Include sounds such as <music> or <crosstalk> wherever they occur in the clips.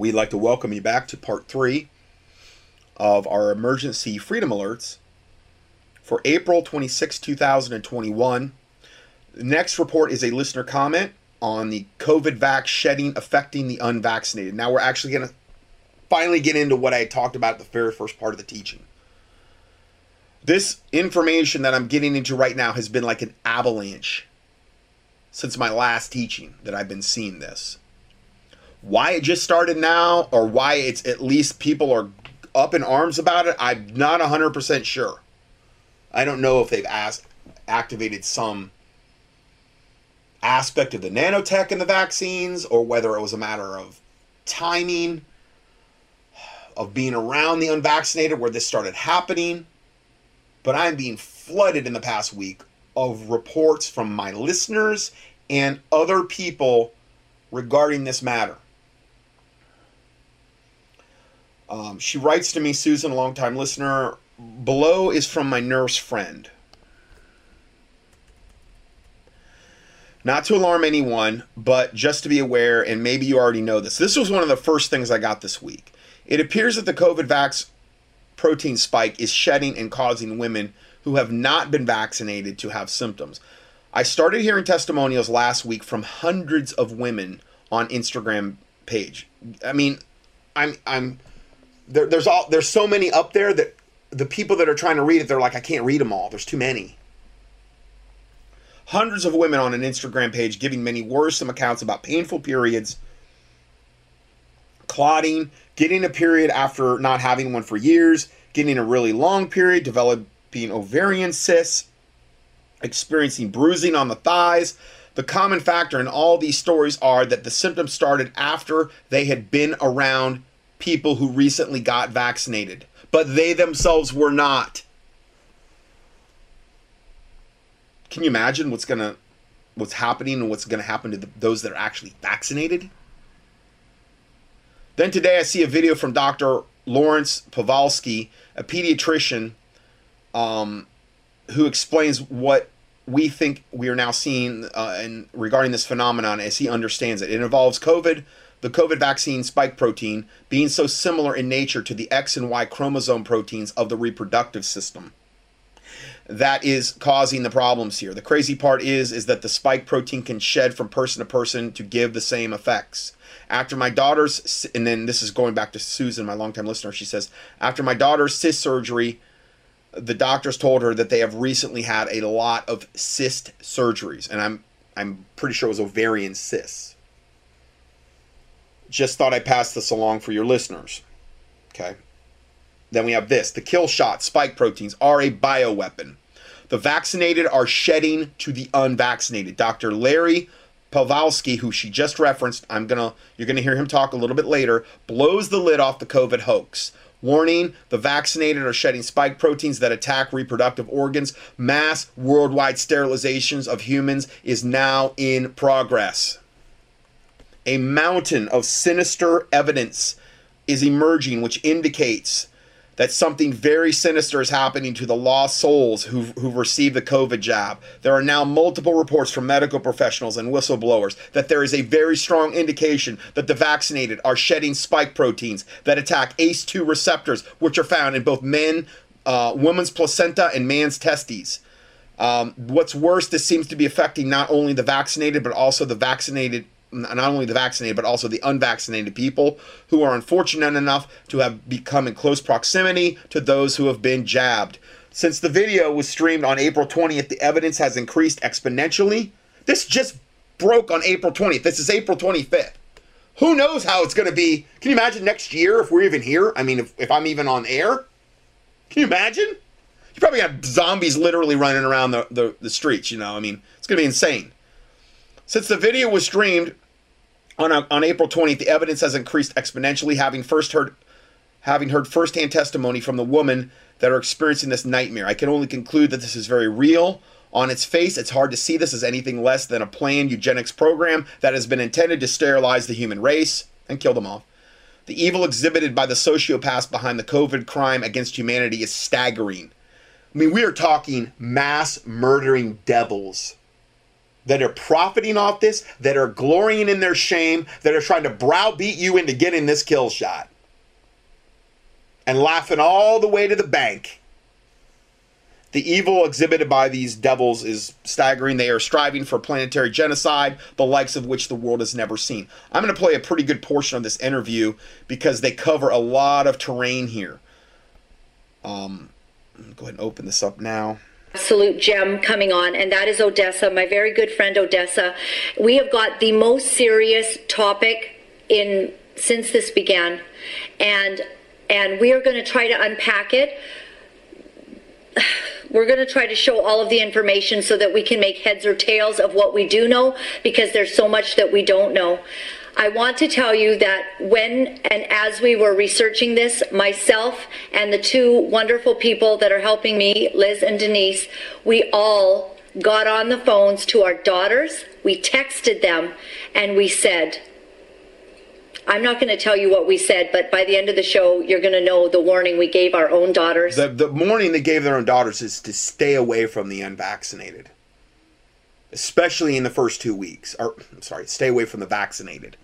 We'd like to welcome you back to part three of our emergency freedom alerts for April 26, 2021. The next report is a listener comment on the COVID vax shedding affecting the unvaccinated. Now we're actually going to finally get into what I talked about at the very first part of the teaching. This information that I'm getting into right now has been like an avalanche since my last teaching that I've been seeing this. Why it just started now, or why it's at least people are up in arms about it, I'm not 100% sure. I don't know if they've asked, activated some aspect of the nanotech in the vaccines or whether it was a matter of timing, of being around the unvaccinated where this started happening. But I'm being flooded in the past week of reports from my listeners and other people regarding this matter. Um, she writes to me, Susan, a longtime listener. Below is from my nurse friend. Not to alarm anyone, but just to be aware, and maybe you already know this. This was one of the first things I got this week. It appears that the COVID vax protein spike is shedding and causing women who have not been vaccinated to have symptoms. I started hearing testimonials last week from hundreds of women on Instagram page. I mean, I'm I'm there, there's all there's so many up there that the people that are trying to read it they're like I can't read them all. There's too many. Hundreds of women on an Instagram page giving many worrisome accounts about painful periods, clotting, getting a period after not having one for years, getting a really long period, developing ovarian cysts, experiencing bruising on the thighs. The common factor in all these stories are that the symptoms started after they had been around people who recently got vaccinated, but they themselves were not. Can you imagine what's gonna, what's happening and what's gonna happen to the, those that are actually vaccinated? Then today I see a video from Dr. Lawrence Pawlowski, a pediatrician, um, who explains what we think we are now seeing uh, in, regarding this phenomenon as he understands it. It involves COVID, the COVID vaccine spike protein, being so similar in nature to the X and Y chromosome proteins of the reproductive system that is causing the problems here. The crazy part is is that the spike protein can shed from person to person to give the same effects. After my daughter's and then this is going back to Susan, my longtime listener, she says, after my daughter's cyst surgery, the doctors told her that they have recently had a lot of cyst surgeries, and I'm I'm pretty sure it was ovarian cysts. Just thought I'd pass this along for your listeners. Okay. Then we have this. The kill shot spike proteins are a bioweapon. The vaccinated are shedding to the unvaccinated. Dr. Larry Pawlowski, who she just referenced, I'm gonna you're gonna hear him talk a little bit later, blows the lid off the COVID hoax. Warning the vaccinated are shedding spike proteins that attack reproductive organs. Mass worldwide sterilizations of humans is now in progress. A mountain of sinister evidence is emerging, which indicates that something very sinister is happening to the lost souls who've, who've received the COVID jab. There are now multiple reports from medical professionals and whistleblowers that there is a very strong indication that the vaccinated are shedding spike proteins that attack ACE2 receptors, which are found in both men, uh, woman's placenta, and man's testes. Um, what's worse, this seems to be affecting not only the vaccinated, but also the vaccinated not only the vaccinated but also the unvaccinated people who are unfortunate enough to have become in close proximity to those who have been jabbed. Since the video was streamed on April 20th, the evidence has increased exponentially. This just broke on April 20th. This is April 25th. Who knows how it's going to be? Can you imagine next year if we're even here? I mean, if, if I'm even on air? Can you imagine? You probably have zombies literally running around the, the, the streets, you know? I mean, it's going to be insane. Since the video was streamed on, uh, on April 20th, the evidence has increased exponentially, having first heard having heard firsthand testimony from the woman that are experiencing this nightmare. I can only conclude that this is very real. On its face, it's hard to see this as anything less than a planned eugenics program that has been intended to sterilize the human race and kill them off. The evil exhibited by the sociopaths behind the COVID crime against humanity is staggering. I mean, we are talking mass murdering devils that are profiting off this, that are glorying in their shame, that are trying to browbeat you into getting this kill shot and laughing all the way to the bank. The evil exhibited by these devils is staggering. They are striving for planetary genocide, the likes of which the world has never seen. I'm going to play a pretty good portion of this interview because they cover a lot of terrain here. Um, go ahead and open this up now absolute gem coming on, and that is Odessa, my very good friend Odessa. We have got the most serious topic in since this began, and and we are going to try to unpack it. <sighs> We're going to try to show all of the information so that we can make heads or tails of what we do know because there's so much that we don't know. I want to tell you that when and as we were researching this, myself and the two wonderful people that are helping me, Liz and Denise, we all got on the phones to our daughters, we texted them, and we said, I'm not going to tell you what we said, but by the end of the show, you're going to know the warning we gave our own daughters. The, the warning they gave their own daughters is to stay away from the unvaccinated, especially in the first two weeks. Or, I'm sorry, stay away from the vaccinated,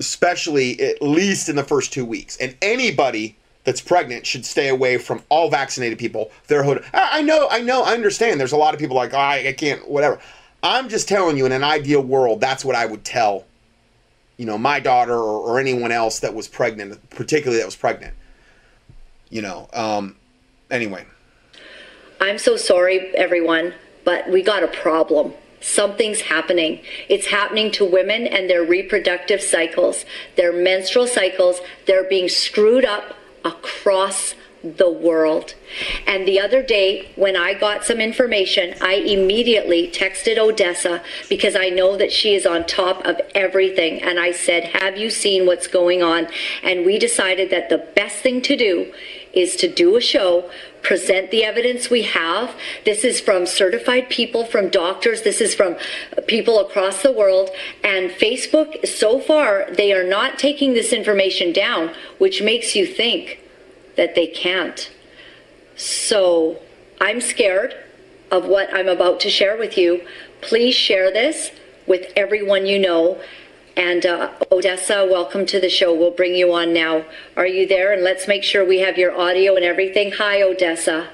especially at least in the first two weeks. And anybody that's pregnant should stay away from all vaccinated people. Their hood. I, know, I know, I understand. There's a lot of people like, oh, I, I can't, whatever. I'm just telling you, in an ideal world, that's what I would tell you know, my daughter or, or anyone else that was pregnant, particularly that was pregnant. You know, um, anyway. I'm so sorry, everyone, but we got a problem. Something's happening. It's happening to women and their reproductive cycles, their menstrual cycles. They're being screwed up across the world. And the other day, when I got some information, I immediately texted Odessa because I know that she is on top of everything. And I said, Have you seen what's going on? And we decided that the best thing to do is to do a show present the evidence we have. This is from certified people, from doctors, this is from people across the world. And Facebook, so far, they are not taking this information down, which makes you think that they can't. So I'm scared of what I'm about to share with you. Please share this with everyone you know. And uh, Odessa, welcome to the show. We'll bring you on now. Are you there? And let's make sure we have your audio and everything. Hi, Odessa.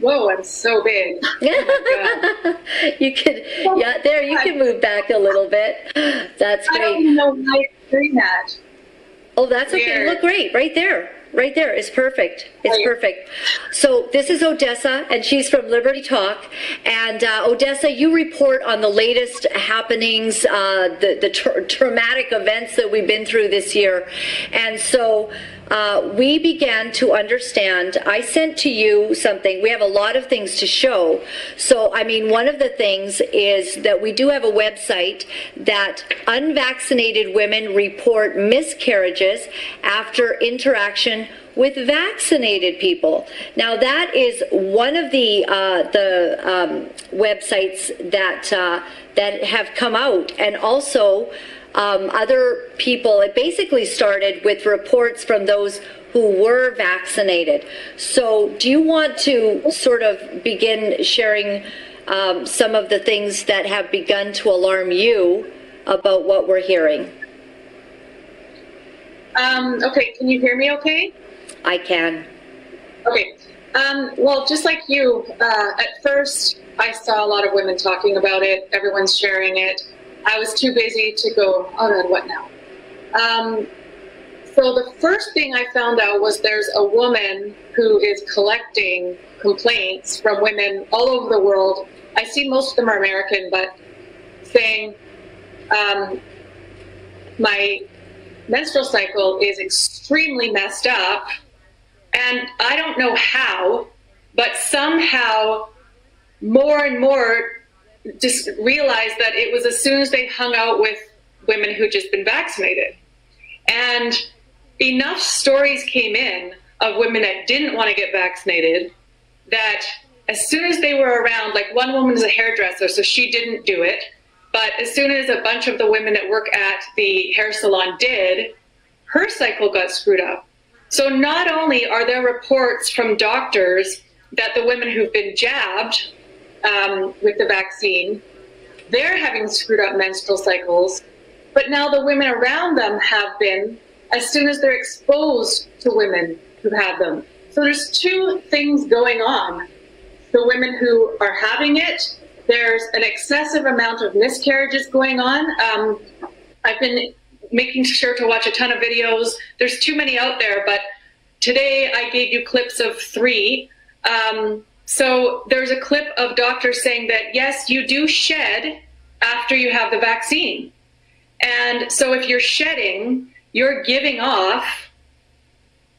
Whoa, I'm so big. <laughs> Oh you could, yeah, there, you can move back a little bit. That's great. I don't even know why you're doing that. Oh, that's Weird. okay. Look great, right there right there is perfect. It's perfect. So this is Odessa, and she's from Liberty Talk. And uh, Odessa, you report on the latest happenings, uh, the the tra- traumatic events that we've been through this year, and so. Uh, we began to understand. I sent to you something. We have a lot of things to show. So, I mean, one of the things is that we do have a website that unvaccinated women report miscarriages after interaction with vaccinated people. Now, that is one of the uh, the um, websites that uh, that have come out, and also um, other people. It basically started with reports from those who were vaccinated. So, do you want to sort of begin sharing um, some of the things that have begun to alarm you about what we're hearing? Um, okay, can you hear me okay? I can. Okay. Um, well, just like you, uh, at first I saw a lot of women talking about it, everyone's sharing it. I was too busy to go, oh God, what now? Um, so the first thing I found out was there's a woman who is collecting complaints from women all over the world. I see most of them are American, but saying um, my menstrual cycle is extremely messed up, and I don't know how, but somehow more and more just realized that it was as soon as they hung out with women who'd just been vaccinated. And enough stories came in of women that didn't want to get vaccinated that as soon as they were around, like one woman is a hairdresser, so she didn't do it. But as soon as a bunch of the women that work at the hair salon did, her cycle got screwed up. So not only are there reports from doctors that the women who've been jabbed um, with the vaccine they're having screwed up menstrual cycles, but now the women around them have been as soon as they're exposed to women who have them. So there's two things going on. The women who are having it, there's an excessive amount of miscarriages going on. Um, I've been making sure to watch a ton of videos. There's too many out there, but today I gave you clips of three. Um, so there's a clip of doctors saying that yes, you do shed after you have the vaccine. And so if you're shedding, you're giving off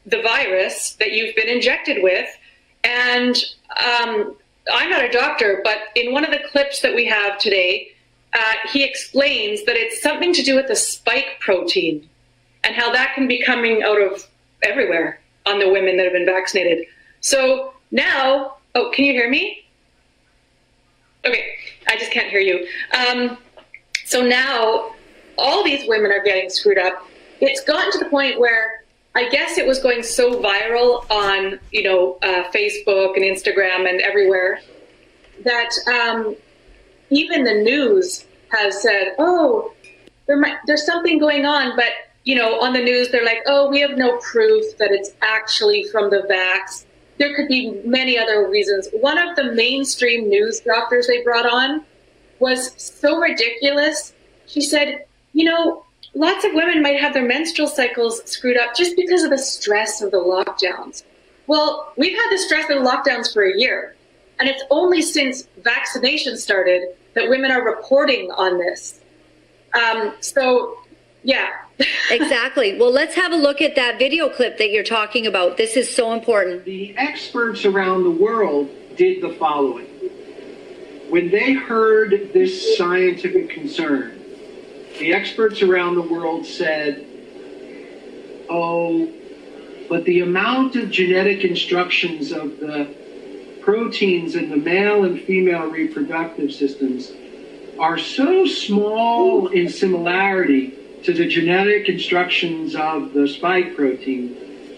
the virus that you've been injected with. And um, I'm not a doctor, but in one of the clips that we have today, uh, he explains that it's something to do with the spike protein and how that can be coming out of everywhere on the women that have been vaccinated. So now, oh, can you hear me? Okay, I just can't hear you. Um, so now all these women are getting screwed up. It's gotten to the point where I guess it was going so viral on, you know, uh, Facebook and Instagram and everywhere that um, even the news has said, "Oh, there might there's something going on," but you know, on the news they're like, "Oh, we have no proof that it's actually from the vax." There could be many other reasons. One of the mainstream news doctors they brought on was so ridiculous. She said, "You know, lots of women might have their menstrual cycles screwed up just because of the stress of the lockdowns." Well, we've had the stress of the lockdowns for a year. And it's only since vaccination started that women are reporting on this. Um, so, yeah. <laughs> exactly. Well, let's have a look at that video clip that you're talking about. This is so important. The experts around the world did the following. When they heard this scientific concern, the experts around the world said, oh, but the amount of genetic instructions of the proteins in the male and female reproductive systems are so small in similarity to the genetic instructions of the spike protein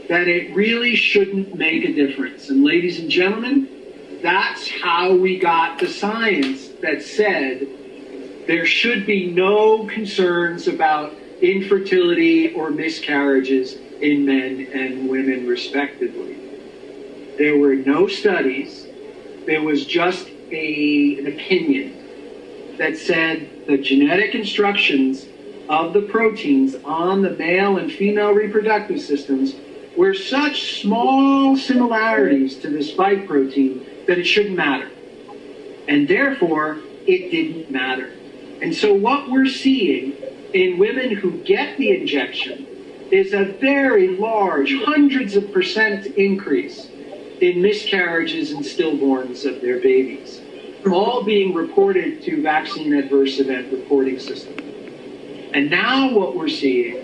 that it really shouldn't make a difference. And ladies and gentlemen, that's how we got the science that said there should be no concerns about infertility or miscarriages in men and women, respectively. There were no studies. There was just a, an opinion that said the genetic instructions of the proteins on the male and female reproductive systems were such small similarities to the spike protein that it shouldn't matter. And therefore, it didn't matter. And so, what we're seeing in women who get the injection is a very large, hundreds of percent increase in miscarriages and stillborns of their babies, all being reported to vaccine adverse event reporting system. And now what we're seeing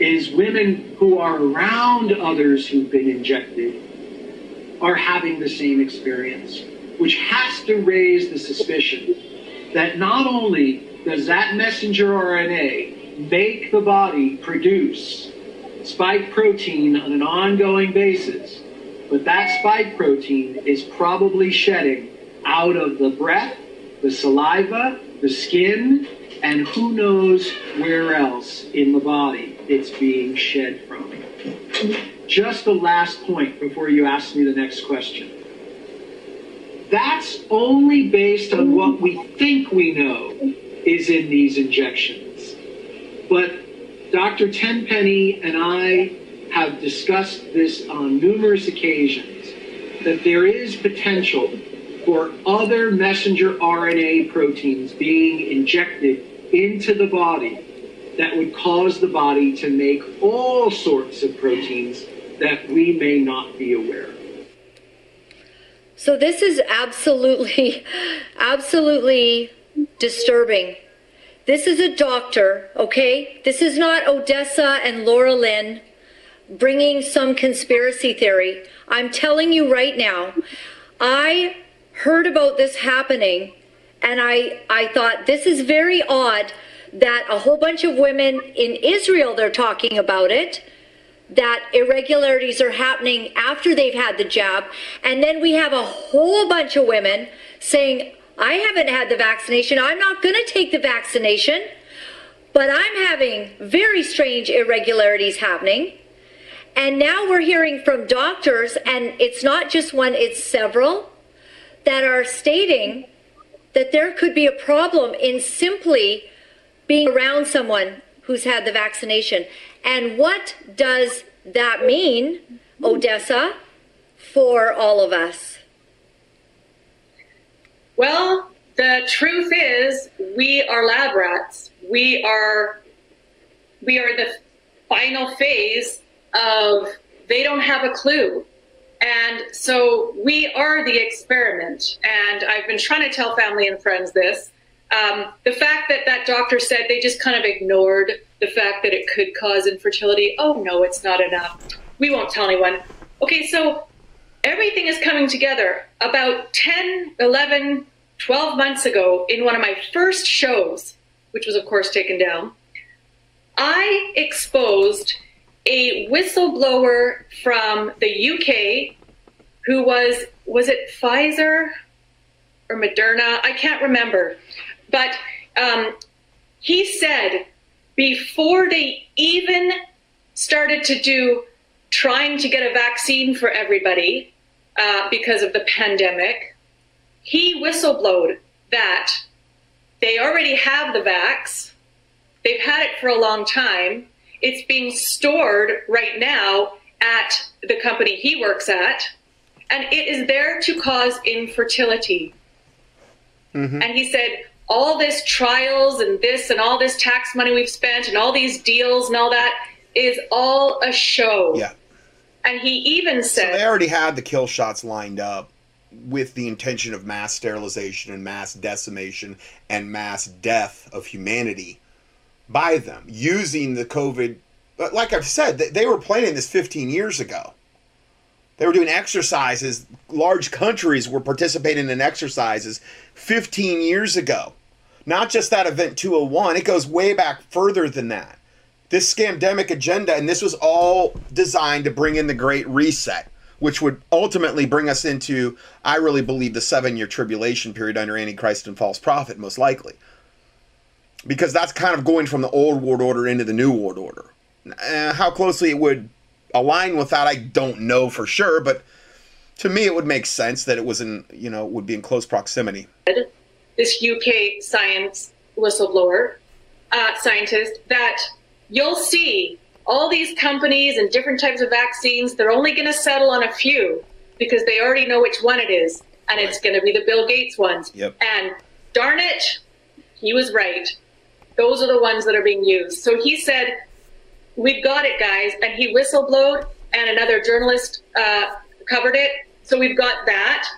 is women who are around others who've been injected are having the same experience, which has to raise the suspicion that not only does that messenger RNA make the body produce spike protein on an ongoing basis, but that spike protein is probably shedding out of the breath, the saliva, the skin, and who knows where else in the body it's being shed from. Just the last point before you ask me the next question. That's only based on what we think we know is in these injections. But Dr. Tenpenny and I have discussed this on numerous occasions that there is potential for other messenger RNA proteins being injected into the body that would cause the body to make all sorts of proteins that we may not be aware of. So this is absolutely, <laughs> absolutely disturbing. This is a doctor, okay? This is not Odessa and Laura Lynn bringing some conspiracy theory. I'm telling you right now, I heard about this happening and I, I thought this is very odd that a whole bunch of women in Israel, they're talking about it, that irregularities are happening after they've had the jab. And then we have a whole bunch of women saying, I haven't had the vaccination. I'm not going to take the vaccination. But I'm having very strange irregularities happening. And now we're hearing from doctors, and it's not just one, it's several, that are stating that there could be a problem in simply being around someone who's had the vaccination. And what does that mean, Odessa, for all of us? Well, the truth is, we are lab rats. We are we are the final phase of they don't have a clue. And so we are the experiment. And I've been trying to tell family and friends this. Um, the fact that that doctor said they just kind of ignored the fact that it could cause infertility. Oh, no, it's not enough. We won't tell anyone. Okay, so everything is coming together. About 10, 11, 12 months ago, in one of my first shows, which was, of course, taken down, I exposed a whistleblower from the UK who was, was it Pfizer or Moderna? I can't remember. But um, he said before they even started to do trying to get a vaccine for everybody uh, because of the pandemic, he whistleblowed that they already have the vax. They've had it for a long time. It's being stored right now at the company he works at, and it is there to cause infertility. Mm-hmm. And he said, all this trials and this and all this tax money we've spent and all these deals and all that is all a show. Yeah. And he even said so they already had the kill shots lined up with the intention of mass sterilization and mass decimation and mass death of humanity by them using the COVID. But like I've said, they were planning this 15 years ago. They were doing exercises. Large countries were participating in exercises 15 years ago. Not just that event 201, it goes way back further than that. This scamdemic agenda, and this was all designed to bring in the Great Reset which would ultimately bring us into, I really believe, the seven year tribulation period under Antichrist and false prophet, most likely. Because that's kind of going from the old world order into the new world order. Uh, how closely it would align with that, I don't know for sure, but to me, it would make sense that it was in, you know, would be in close proximity. This UK science whistleblower uh, scientist that you'll see all these companies and different types of vaccines, they're only going to settle on a few because they already know which one it is. And it's going to be the Bill Gates ones. Yep. And darn it, he was right. Those are the ones that are being used. So he said, We've got it, guys. And he whistleblowed, and another journalist uh, covered it. So we've got that.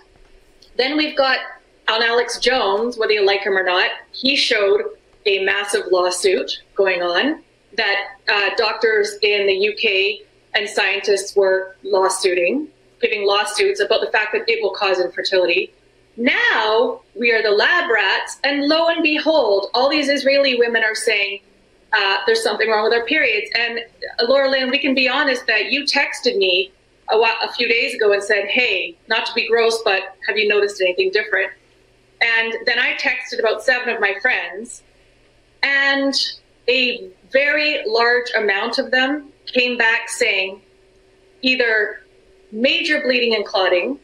Then we've got on Alex Jones, whether you like him or not, he showed a massive lawsuit going on that uh, doctors in the UK and scientists were lawsuiting, giving lawsuits about the fact that it will cause infertility. Now we are the lab rats, and lo and behold, all these Israeli women are saying uh, there's something wrong with our periods. And uh, Laura Lynn, we can be honest that you texted me a, while, a few days ago and said, "Hey, not to be gross, but have you noticed anything different?" And then I texted about seven of my friends, and a very large amount of them came back saying either major bleeding and clotting,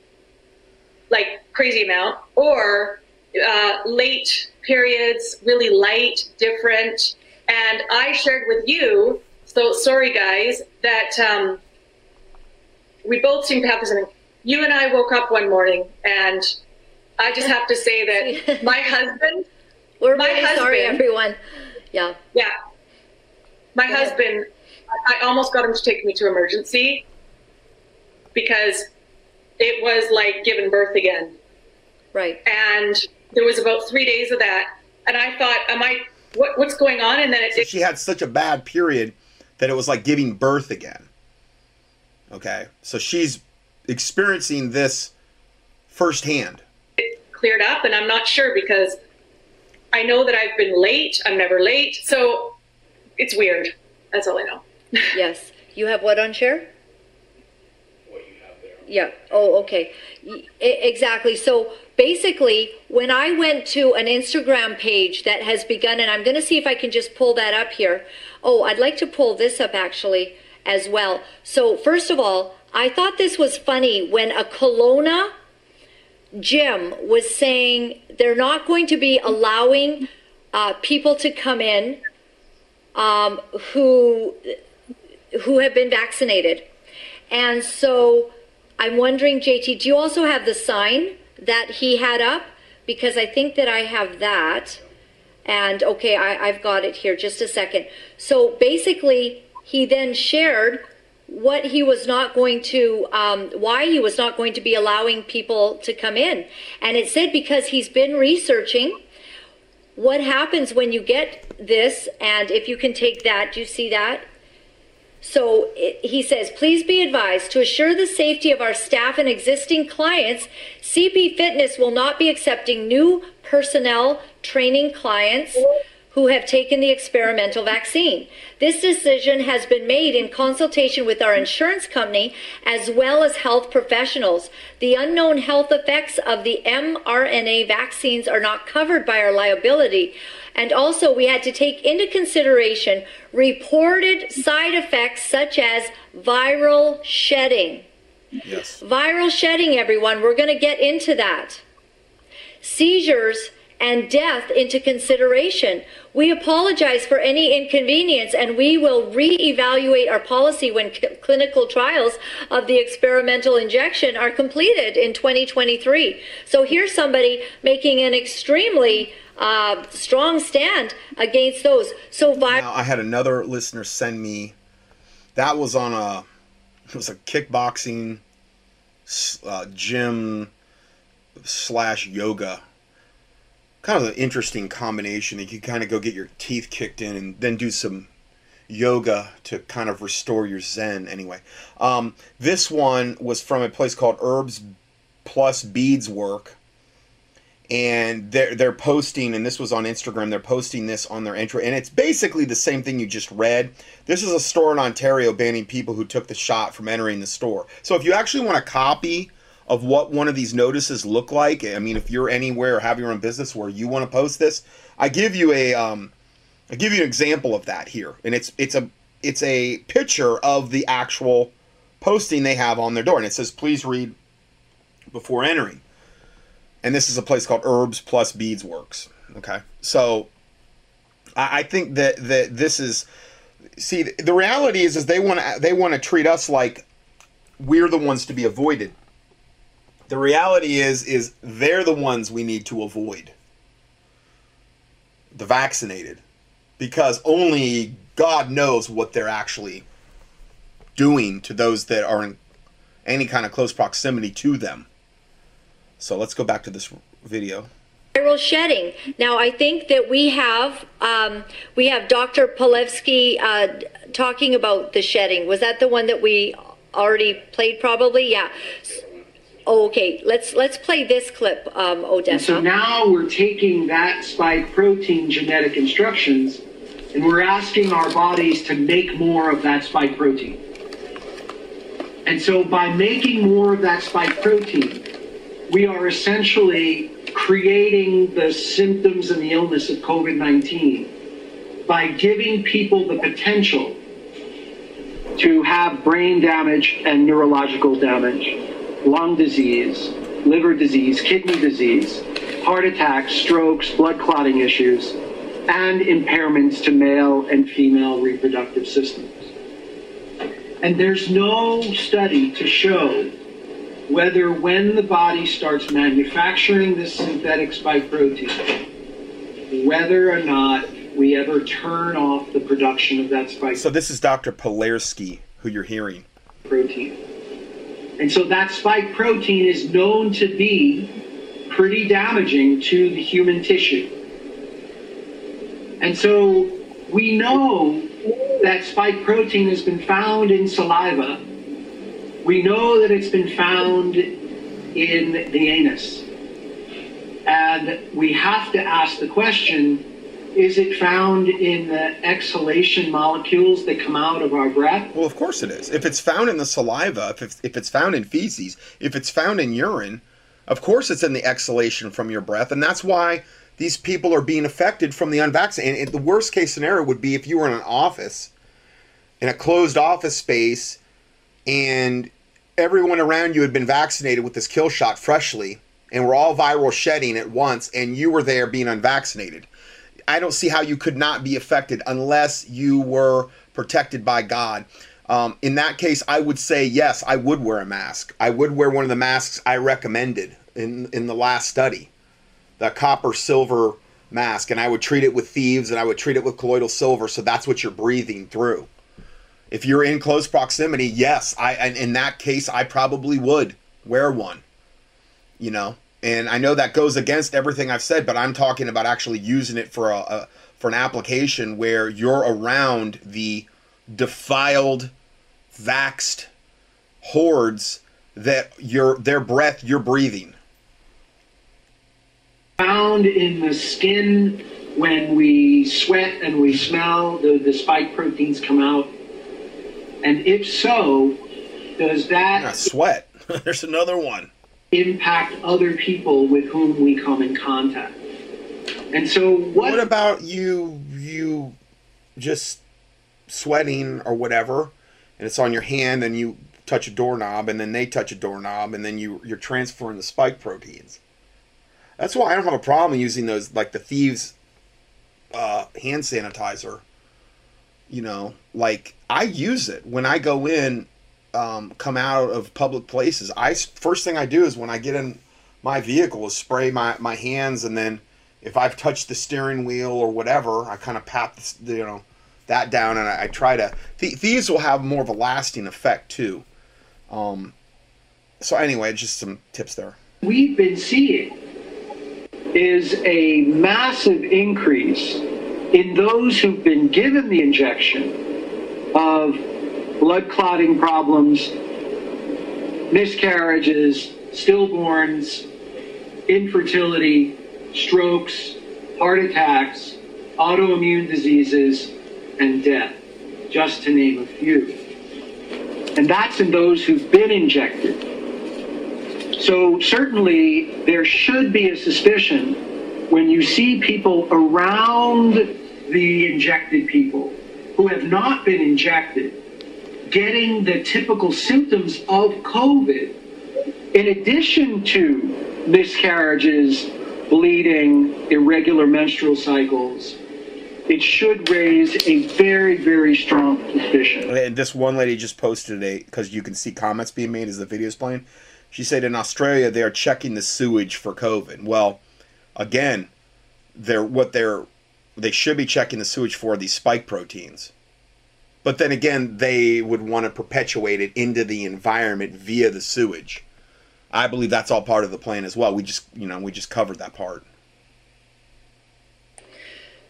like crazy amount, or uh, late periods, really light, different. And I shared with you, so sorry guys, that um, we both seem to have this. You and I woke up one morning, and I just have to say that <laughs> my husband. We're my really husband, sorry, everyone. Yeah. Yeah. My yeah. husband, I almost got him to take me to emergency because it was like giving birth again. Right. And there was about three days of that. And I thought, am I, what, what's going on? And then it, so she had such a bad period that it was like giving birth again. Okay. So she's experiencing this firsthand. It cleared up, and I'm not sure because I know that I've been late. I'm never late. So it's weird. That's all I know. <laughs> yes. You have what on share? What you have there. Yeah. Oh, okay. Exactly. So basically, when I went to an Instagram page that has begun, and I'm going to see if I can just pull that up here. Oh, I'd like to pull this up actually as well. So, first of all, I thought this was funny when a Kelowna gym was saying they're not going to be allowing uh, people to come in um, who who have been vaccinated. And so I'm wondering, JT, do you also have the sign that he had up? Because I think that I have that. And okay, I, I've got it here. Just a second. So basically, he then shared what he was not going to, um, why he was not going to be allowing people to come in. And it said because he's been researching what happens when you get this, and if you can take that, do you see that? So he says, please be advised to assure the safety of our staff and existing clients, CP Fitness will not be accepting new personnel training clients who have taken the experimental vaccine. This decision has been made in consultation with our insurance company as well as health professionals. The unknown health effects of the mRNA vaccines are not covered by our liability. And also, we had to take into consideration reported side effects such as viral shedding. Yes. Viral shedding, everyone, we're going to get into that. Seizures and death into consideration. We apologize for any inconvenience and we will re-evaluate our policy when c- clinical trials of the experimental injection are completed in 2023. So here's somebody making an extremely uh, strong stand against those. So vi- Now, I had another listener send me. That was on a. It was a kickboxing, uh, gym, slash yoga. Kind of an interesting combination. You could kind of go get your teeth kicked in and then do some yoga to kind of restore your zen. Anyway, um, this one was from a place called Herbs Plus Beads Work and they're they're posting and this was on Instagram they're posting this on their intro and it's basically the same thing you just read this is a store in Ontario banning people who took the shot from entering the store so if you actually want a copy of what one of these notices look like I mean if you're anywhere or have your own business where you want to post this I give you a um I give you an example of that here and it's it's a it's a picture of the actual posting they have on their door and it says please read before entering and this is a place called Herbs Plus Beads Works. Okay, so I, I think that that this is see the, reality is is they want to they want to treat us like we're the ones to be avoided. The reality is is they're the ones we need to avoid. The vaccinated, because only God knows what they're actually doing to those that are in any kind of close proximity to them. So let's go back to this video. viral shedding. Now, I think that we have um, we have Dr. Palevsky uh, talking about the shedding. Was that the one that we already played? Probably, yeah. Oh, okay, let's let's play this clip, um, And so now we're taking that spike protein genetic instructions and we're asking our bodies to make more of that spike protein. And so by making more of that spike protein, we are essentially creating the symptoms and the illness of COVID 19 by giving people the potential to have brain damage and neurological damage, lung disease, liver disease, kidney disease, heart attacks, strokes, blood clotting issues, and impairments to male and female reproductive systems. And there's no study to show whether when the body starts manufacturing this synthetic spike protein, whether or not we ever turn off the production of that spike So this is Dr. Polarski who you're hearing. protein. And so that spike protein is known to be pretty damaging to the human tissue. And so we know that spike protein has been found in saliva. We know that it's been found in the anus. And we have to ask the question Is it found in the exhalation molecules that come out of our breath? Well, of course it is. If it's found in the saliva, if it's, if it's found in feces, if it's found in urine, of course it's in the exhalation from your breath. And that's why these people are being affected from the unvaccinated. And the worst case scenario would be if you were in an office, in a closed office space, and everyone around you had been vaccinated with this kill shot freshly, and we're all viral shedding at once, and you were there being unvaccinated I don't see how you could not be affected unless you were protected by God. Um, in that case, I would say yes, I would wear a mask. I would wear one of the masks I recommended in in the last study, the copper silver mask, and I would treat it with thieves and I would treat it with colloidal silver. So that's what you're breathing through. If you're in close proximity, yes, I and in that case I probably would wear one. You know, and I know that goes against everything I've said, but I'm talking about actually using it for a, a for an application where you're around the defiled, vaxed hordes that your their breath you're breathing. Found in the skin when we sweat and we smell, the, the spike proteins come out. And if so, does that yeah, sweat? <laughs> There's another one impact other people with whom we come in contact. And so what, what about you you just sweating or whatever and it's on your hand and you touch a doorknob and then they touch a doorknob and then you you're transferring the spike proteins. That's why I don't have a problem using those like the thieves uh, hand sanitizer. You know, like I use it when I go in um, come out of public places, I first thing I do is when I get in my vehicle is spray my, my hands, and then if I've touched the steering wheel or whatever, I kind of pat the, you know that down, and I, I try to. Th- these will have more of a lasting effect too. Um, so anyway, just some tips there. We've been seeing is a massive increase in those who've been given the injection of blood clotting problems, miscarriages, stillborns, infertility, strokes, heart attacks, autoimmune diseases, and death, just to name a few. And that's in those who've been injected. So certainly there should be a suspicion when you see people around the injected people who have not been injected getting the typical symptoms of COVID, in addition to miscarriages, bleeding, irregular menstrual cycles, it should raise a very, very strong suspicion. And this one lady just posted a because you can see comments being made as the video's playing. She said in Australia they are checking the sewage for COVID. Well, again, they're what they're they should be checking the sewage for these spike proteins. But then again, they would want to perpetuate it into the environment via the sewage. I believe that's all part of the plan as well. We just, you know, we just covered that part.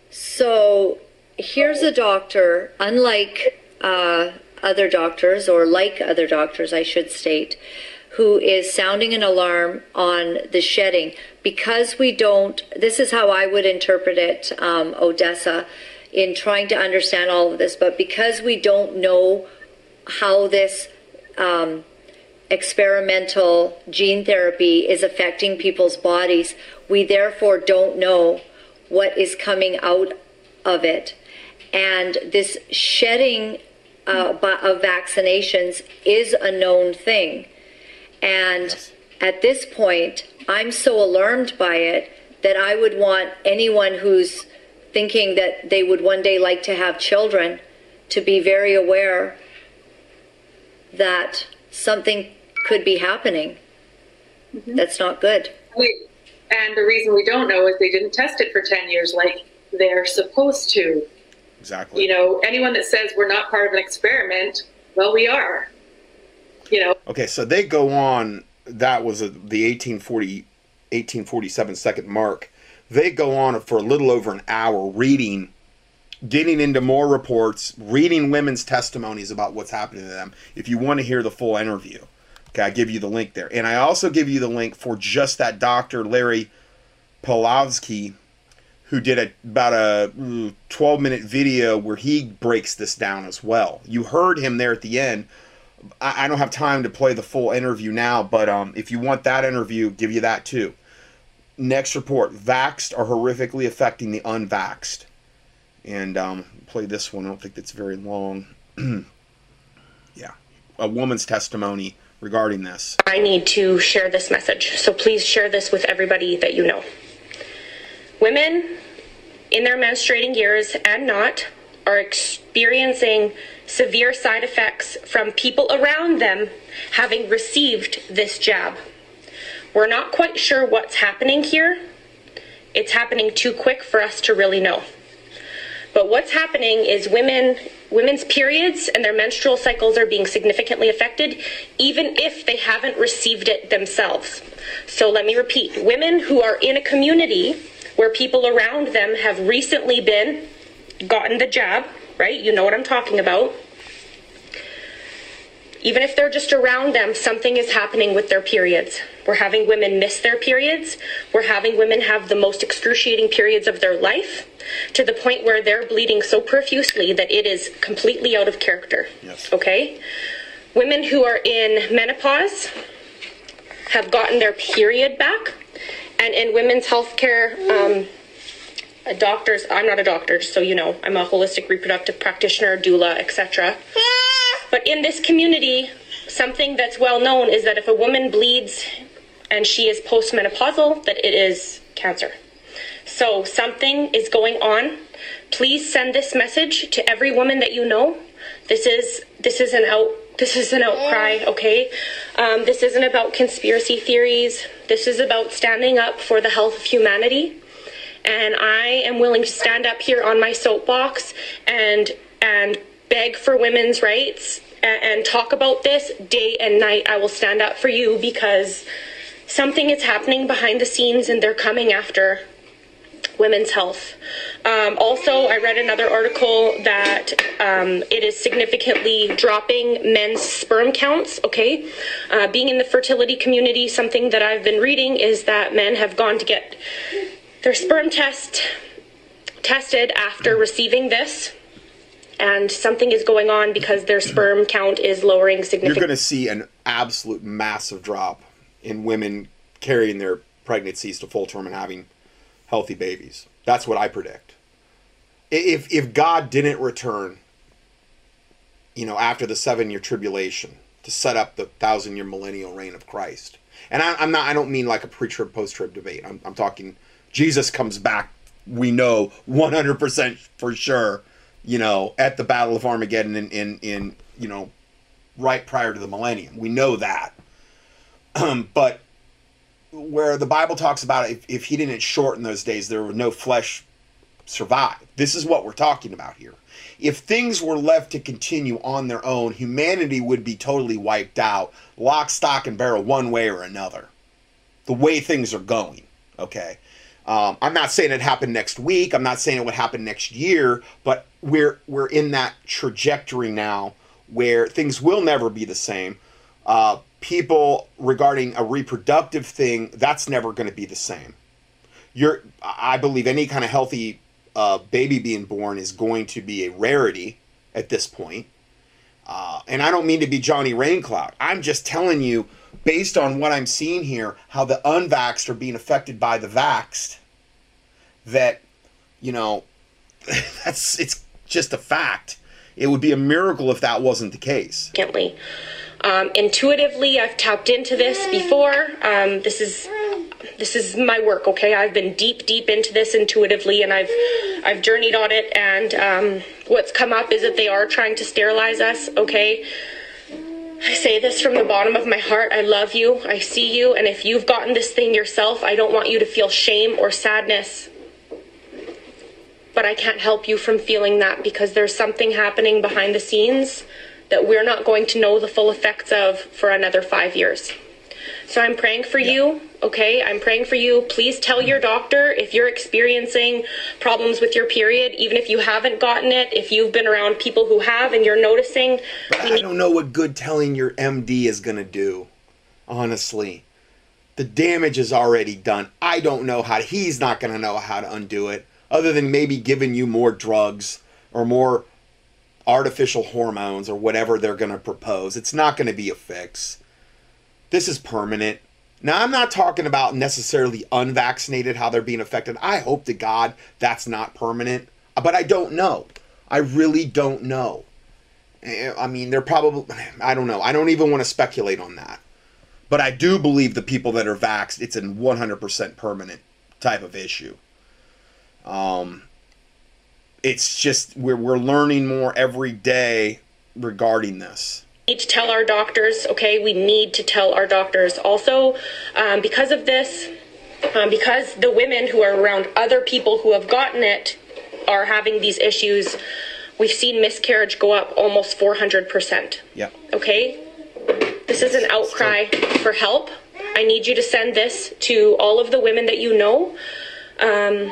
So here's a doctor, unlike uh, other doctors, or like other doctors, I should state, who is sounding an alarm on the shedding because we don't. This is how I would interpret it, um, Odessa in trying to understand all of this. But because we don't know how this um, experimental gene therapy is affecting people's bodies, we therefore don't know what is coming out of it. And this shedding uh, of vaccinations is a known thing. And at this point, I'm so alarmed by it that I would want anyone who's thinking that they would one day like to have children to be very aware that something could be happening mm-hmm. that's not good. And the reason we don't know is they didn't test it for 10 years like they're supposed to. Exactly. You know, anyone that says we're not part of an experiment, well, we are. You know. Okay, so they go on. That was a, the 1840, 1847 second mark they go on for a little over an hour reading, getting into more reports, reading women's testimonies about what's happening to them. If you want to hear the full interview, okay, I give you the link there. And I also give you the link for just that doctor, Larry Pawlowski, who did a, about a mm, 12 minute video where he breaks this down as well. You heard him there at the end. I, I don't have time to play the full interview now, but um, if you want that interview, give you that too. Next report Vaxxed are horrifically affecting the unvaxxed. And um, play this one. I don't think that's very long. <clears throat> yeah. A woman's testimony regarding this. I need to share this message. So please share this with everybody that you know. Women in their menstruating years and not are experiencing severe side effects from people around them having received this jab. We're not quite sure what's happening here. It's happening too quick for us to really know. But what's happening is women women's periods and their menstrual cycles are being significantly affected even if they haven't received it themselves. So let me repeat, women who are in a community where people around them have recently been gotten the jab, right? You know what I'm talking about. Even if they're just around them, something is happening with their periods. We're having women miss their periods. We're having women have the most excruciating periods of their life to the point where they're bleeding so profusely that it is completely out of character. Yes. Okay? Women who are in menopause have gotten their period back. And in women's healthcare, um, doctors, I'm not a doctor, so you know, I'm a holistic reproductive practitioner, doula, etc. But in this community, something that's well known is that if a woman bleeds and she is postmenopausal, that it is cancer. So something is going on. Please send this message to every woman that you know. This is this is an out this is an outcry, okay? Um, this isn't about conspiracy theories. This is about standing up for the health of humanity. And I am willing to stand up here on my soapbox and and beg for women's rights and, and talk about this day and night. I will stand up for you because something is happening behind the scenes and they're coming after women's health. Um, also, I read another article that um, it is significantly dropping men's sperm counts. Okay, uh, being in the fertility community, something that I've been reading is that men have gone to get their sperm test tested after receiving this. And something is going on because their sperm count is lowering significantly. You're going to see an absolute massive drop in women carrying their pregnancies to full term and having healthy babies. That's what I predict. If if God didn't return, you know, after the seven year tribulation to set up the thousand year millennial reign of Christ, and I, I'm not, I don't mean like a pre trib post trib debate. I'm, I'm talking Jesus comes back. We know 100% for sure. You know, at the Battle of Armageddon in in, in you know right prior to the millennium. We know that. Um, <clears throat> but where the Bible talks about if, if he didn't shorten those days, there were no flesh survive. This is what we're talking about here. If things were left to continue on their own, humanity would be totally wiped out, lock, stock, and barrel, one way or another. The way things are going. Okay. Um, I'm not saying it happened next week. I'm not saying it would happen next year, but we're we're in that trajectory now where things will never be the same. Uh, people regarding a reproductive thing, that's never going to be the same. You're, I believe, any kind of healthy uh, baby being born is going to be a rarity at this point. Uh, and I don't mean to be Johnny Raincloud. I'm just telling you, based on what I'm seeing here, how the unvaxxed are being affected by the vaxxed. That, you know, <laughs> that's it's just a fact. It would be a miracle if that wasn't the case. Um, intuitively, I've tapped into this before. Um, this is this is my work. Okay, I've been deep, deep into this intuitively, and I've I've journeyed on it. And um, what's come up is that they are trying to sterilize us. Okay. I say this from the bottom of my heart. I love you. I see you. And if you've gotten this thing yourself, I don't want you to feel shame or sadness. But I can't help you from feeling that because there's something happening behind the scenes that we're not going to know the full effects of for another five years. So I'm praying for you, okay? I'm praying for you. Please tell mm-hmm. your doctor if you're experiencing problems with your period, even if you haven't gotten it, if you've been around people who have and you're noticing. But I don't know what good telling your MD is going to do, honestly. The damage is already done. I don't know how, he's not going to know how to undo it. other than maybe giving you more drugs or more artificial hormones or whatever they're going to propose. It's not going to be a fix. This is permanent. Now, I'm not talking about necessarily unvaccinated, how they're being affected. I hope to God that's not permanent, but I don't know. I really don't know. Eh, I mean, they're probably, <sighs> I don't know. I don't even want to speculate on that. But I do believe the people that are vaxxed, it's a 100% permanent type of issue. Um, it's just we're we're learning more every day regarding this need to tell our doctors okay? We need to tell our doctors. Also um, because of this um, because the women who are around other people who have gotten it are having these issues we've seen miscarriage go up almost 400% yeah. Okay? This is an outcry for help. I need you to send this to all of the women that you know. Um,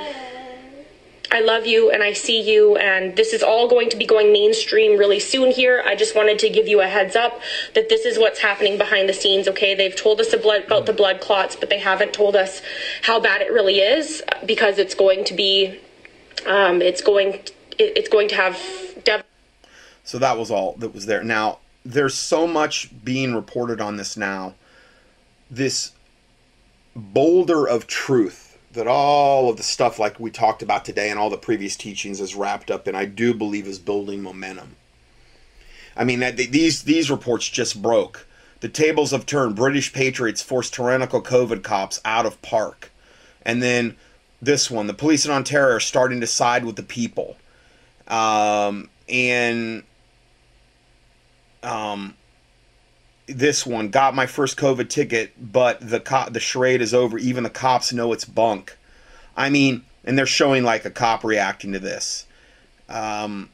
I love you and I see you, and this is all going to be going mainstream really soon here. I just wanted to give you a heads up that this is what's happening behind the scenes, okay? They've told us about the blood clots, but they haven't told us how bad it really is because it's going to be, um, it's going, it's going to have. Dev- so that was all that was there. Now, there's so much being reported on this now. This boulder of truth that all of the stuff like we talked about today and all the previous teachings is wrapped up in I do believe is building momentum. I mean these these reports just broke. The tables have turned. British patriots forced tyrannical COVID cops out of park. And then this one, the police in Ontario are starting to side with the people. Um, and um, this one got my first COVID ticket, but the the charade is over. Even the cops know it's bunk. I mean, and they're showing like a cop reacting to this. Um,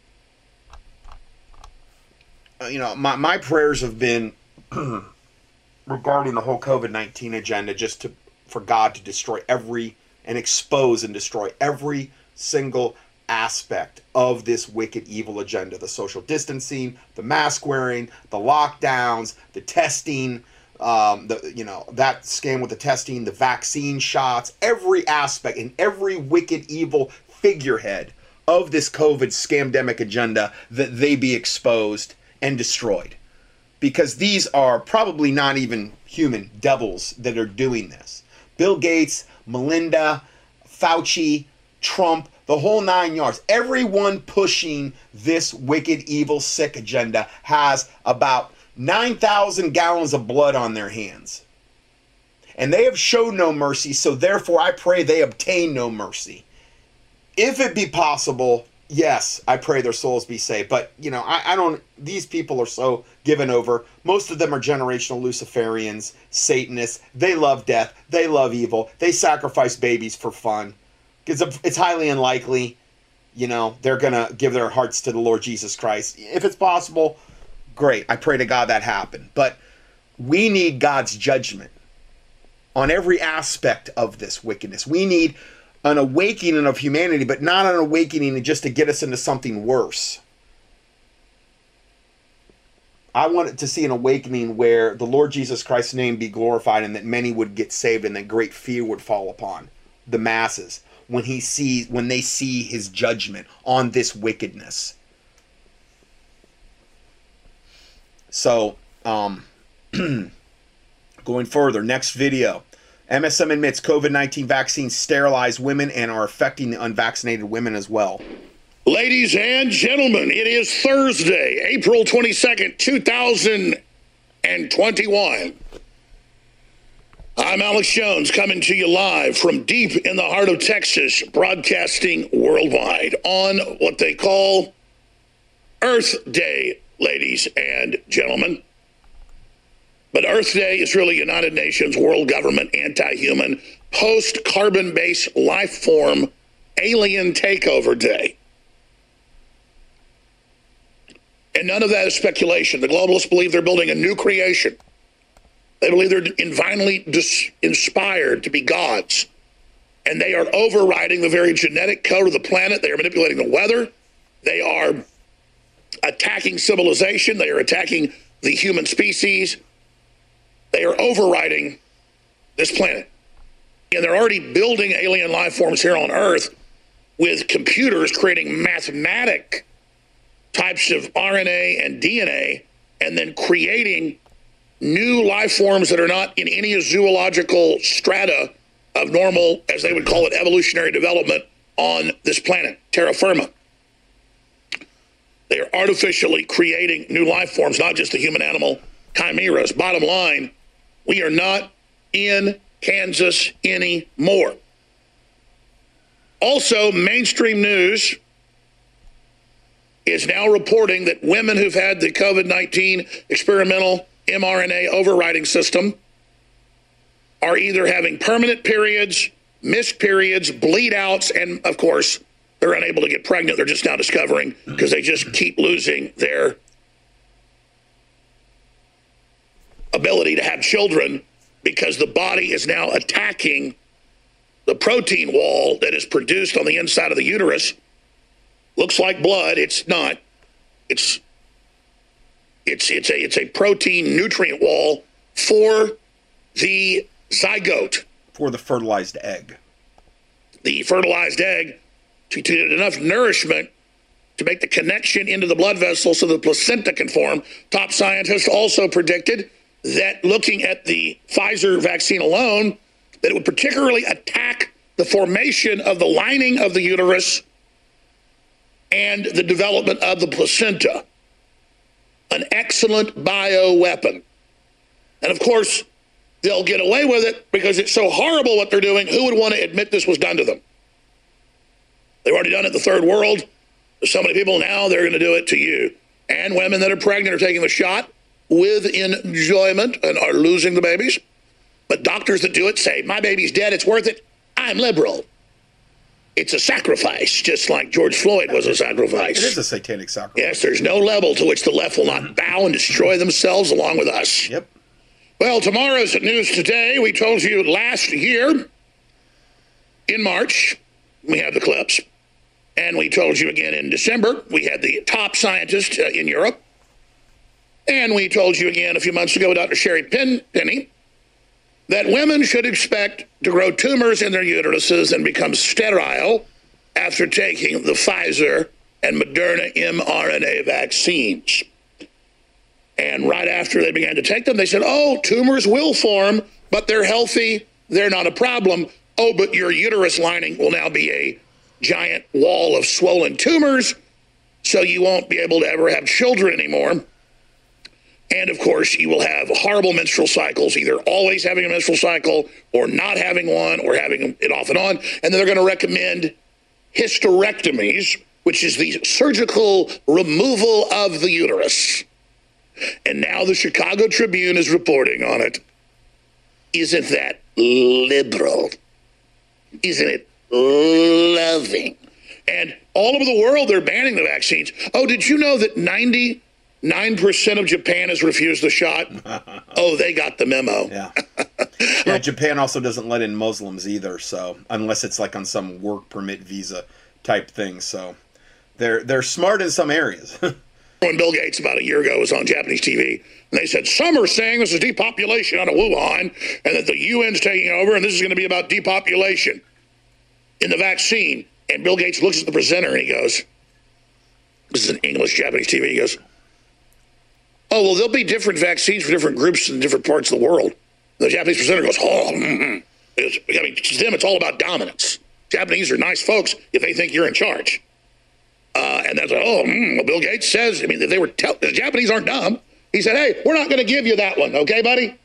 uh, you know, my my prayers have been <clears throat> regarding the whole COVID nineteen agenda, just to for God to destroy every and expose and destroy every single aspect of this wicked evil agenda. The social distancing the mask wearing the lockdowns the testing um, the you know that scam with the testing the vaccine shots every aspect and every wicked evil figurehead of this covid scamdemic agenda that they be exposed and destroyed. Because these are probably not even human devils that are doing this. Bill gates melinda fauci trump the whole nine yards. Everyone pushing this wicked, evil, sick agenda has about 9,000 gallons of blood on their hands. And they have showed no mercy, so therefore I pray they obtain no mercy. If it be possible, yes, I pray their souls be saved. But, you know, I, I don't, these people are so given over. Most of them are generational Luciferians, Satanists. They love death, they love evil, they sacrifice babies for fun because it's highly unlikely, you know, they're gonna give their hearts to the Lord Jesus Christ. If it's possible, great. I pray to God that happen. But we need God's judgment on every aspect of this wickedness. We need an awakening of humanity, but not an awakening just to get us into something worse. I want to see an awakening where the Lord Jesus Christ's name be glorified and that many would get saved and that great fear would fall upon the masses when he sees when they see his judgment on this wickedness. So, um, <clears throat> going further, next video. MSM admits COVID 19 vaccines sterilize women and are affecting the unvaccinated women as well. Ladies and gentlemen, it is Thursday, April 22nd, 2021. I'm Alex Jones coming to you live from deep in the heart of Texas, broadcasting worldwide on what they call Earth Day, ladies and gentlemen. But Earth Day is really United Nations World Government Anti Human Post Carbon Based Life Form Alien Takeover Day. And none of that is speculation. The globalists believe they're building a new creation they believe they're divinely dis- inspired to be gods. And they are overriding the very genetic code of the planet. They are manipulating the weather. They are attacking civilization. They are attacking the human species. They are overriding this planet. And they're already building alien life forms here on Earth with computers creating mathematic types of RNA and DNA and then creating new life forms that are not in any zoological strata of normal, as they would call it, evolutionary development on this planet, terra firma. They are artificially creating new life forms, not just the human animal chimeras. Bottom line, we are not in Kansas anymore. Also, mainstream news is now reporting that women who've had the COVID 19 experimental mRNA overriding system are either having permanent periods, missed periods, bleed outs, and of course, they're unable to get pregnant. They're just now discovering because they just keep losing their ability to have children because the body is now attacking the protein wall that is produced on the inside of the uterus. Looks like blood. It's not. It's it's it's a it's a protein nutrient wall for the zygote for the fertilized egg. The fertilized egg to, to get enough nourishment to make the connection into the blood vessel so the placenta can form. Top scientists also predicted that looking at the Pfizer vaccine alone, that it would particularly attack the formation of the lining of the uterus and the development of the placenta. An excellent bio weapon. And of course, they'll get away with it because it's so horrible what they're doing. Who would want to admit this was done to them? They've already done it in the third world. There's so many people now, they're going to do it to you. And women that are pregnant are taking the shot with enjoyment and are losing the babies. But doctors that do it say, my baby's dead, it's worth it. I'm liberal. It's a sacrifice, just like George Floyd was a sacrifice. It is a satanic sacrifice. Yes, there's no level to which the left will not bow and destroy themselves along with us. Yep. Well, tomorrow's news today, we told you last year in March, we had the clips. And we told you again in December, we had the top scientist uh, in Europe. And we told you again a few months ago, Dr. Sherry Penny, that women should expect to grow tumors in their uteruses and become sterile after taking the Pfizer and Moderna mRNA vaccines. And right after they began to take them, they said, oh, tumors will form, but they're healthy. They're not a problem. Oh, but your uterus lining will now be a giant wall of swollen tumors, so you won't be able to ever have children anymore. And of course, you will have horrible menstrual cycles, either always having a menstrual cycle or not having one or having it off and on. And then they're going to recommend hysterectomies, which is the surgical removal of the uterus. And now the Chicago Tribune is reporting on it. Isn't that liberal? Isn't it loving? And all over the world, they're banning the vaccines. Oh, did you know that 90 9% of Japan has refused the shot. <laughs> oh, they got the memo. Yeah. yeah, <laughs> Japan also doesn't let in Muslims either, so unless it's like on some work permit visa type thing. So they're they're smart in some areas. <laughs> when Bill Gates about a year ago was on Japanese TV, and they said some are saying this is depopulation out of Wuhan, and that the UN's taking over, and this is going to be about depopulation in the vaccine. And Bill Gates looks at the presenter and he goes, "This is an English Japanese TV." He goes, oh, well, there'll be different vaccines for different groups in different parts of the world. The Japanese presenter goes, oh, mm-hmm. I mean, to them, it's all about dominance. Japanese are nice folks if they think you're in charge. Uh, and that's oh, mm, Bill Gates says, I mean, they were, tell- the Japanese aren't dumb. He said, hey, we're not going to give you that one, okay, buddy?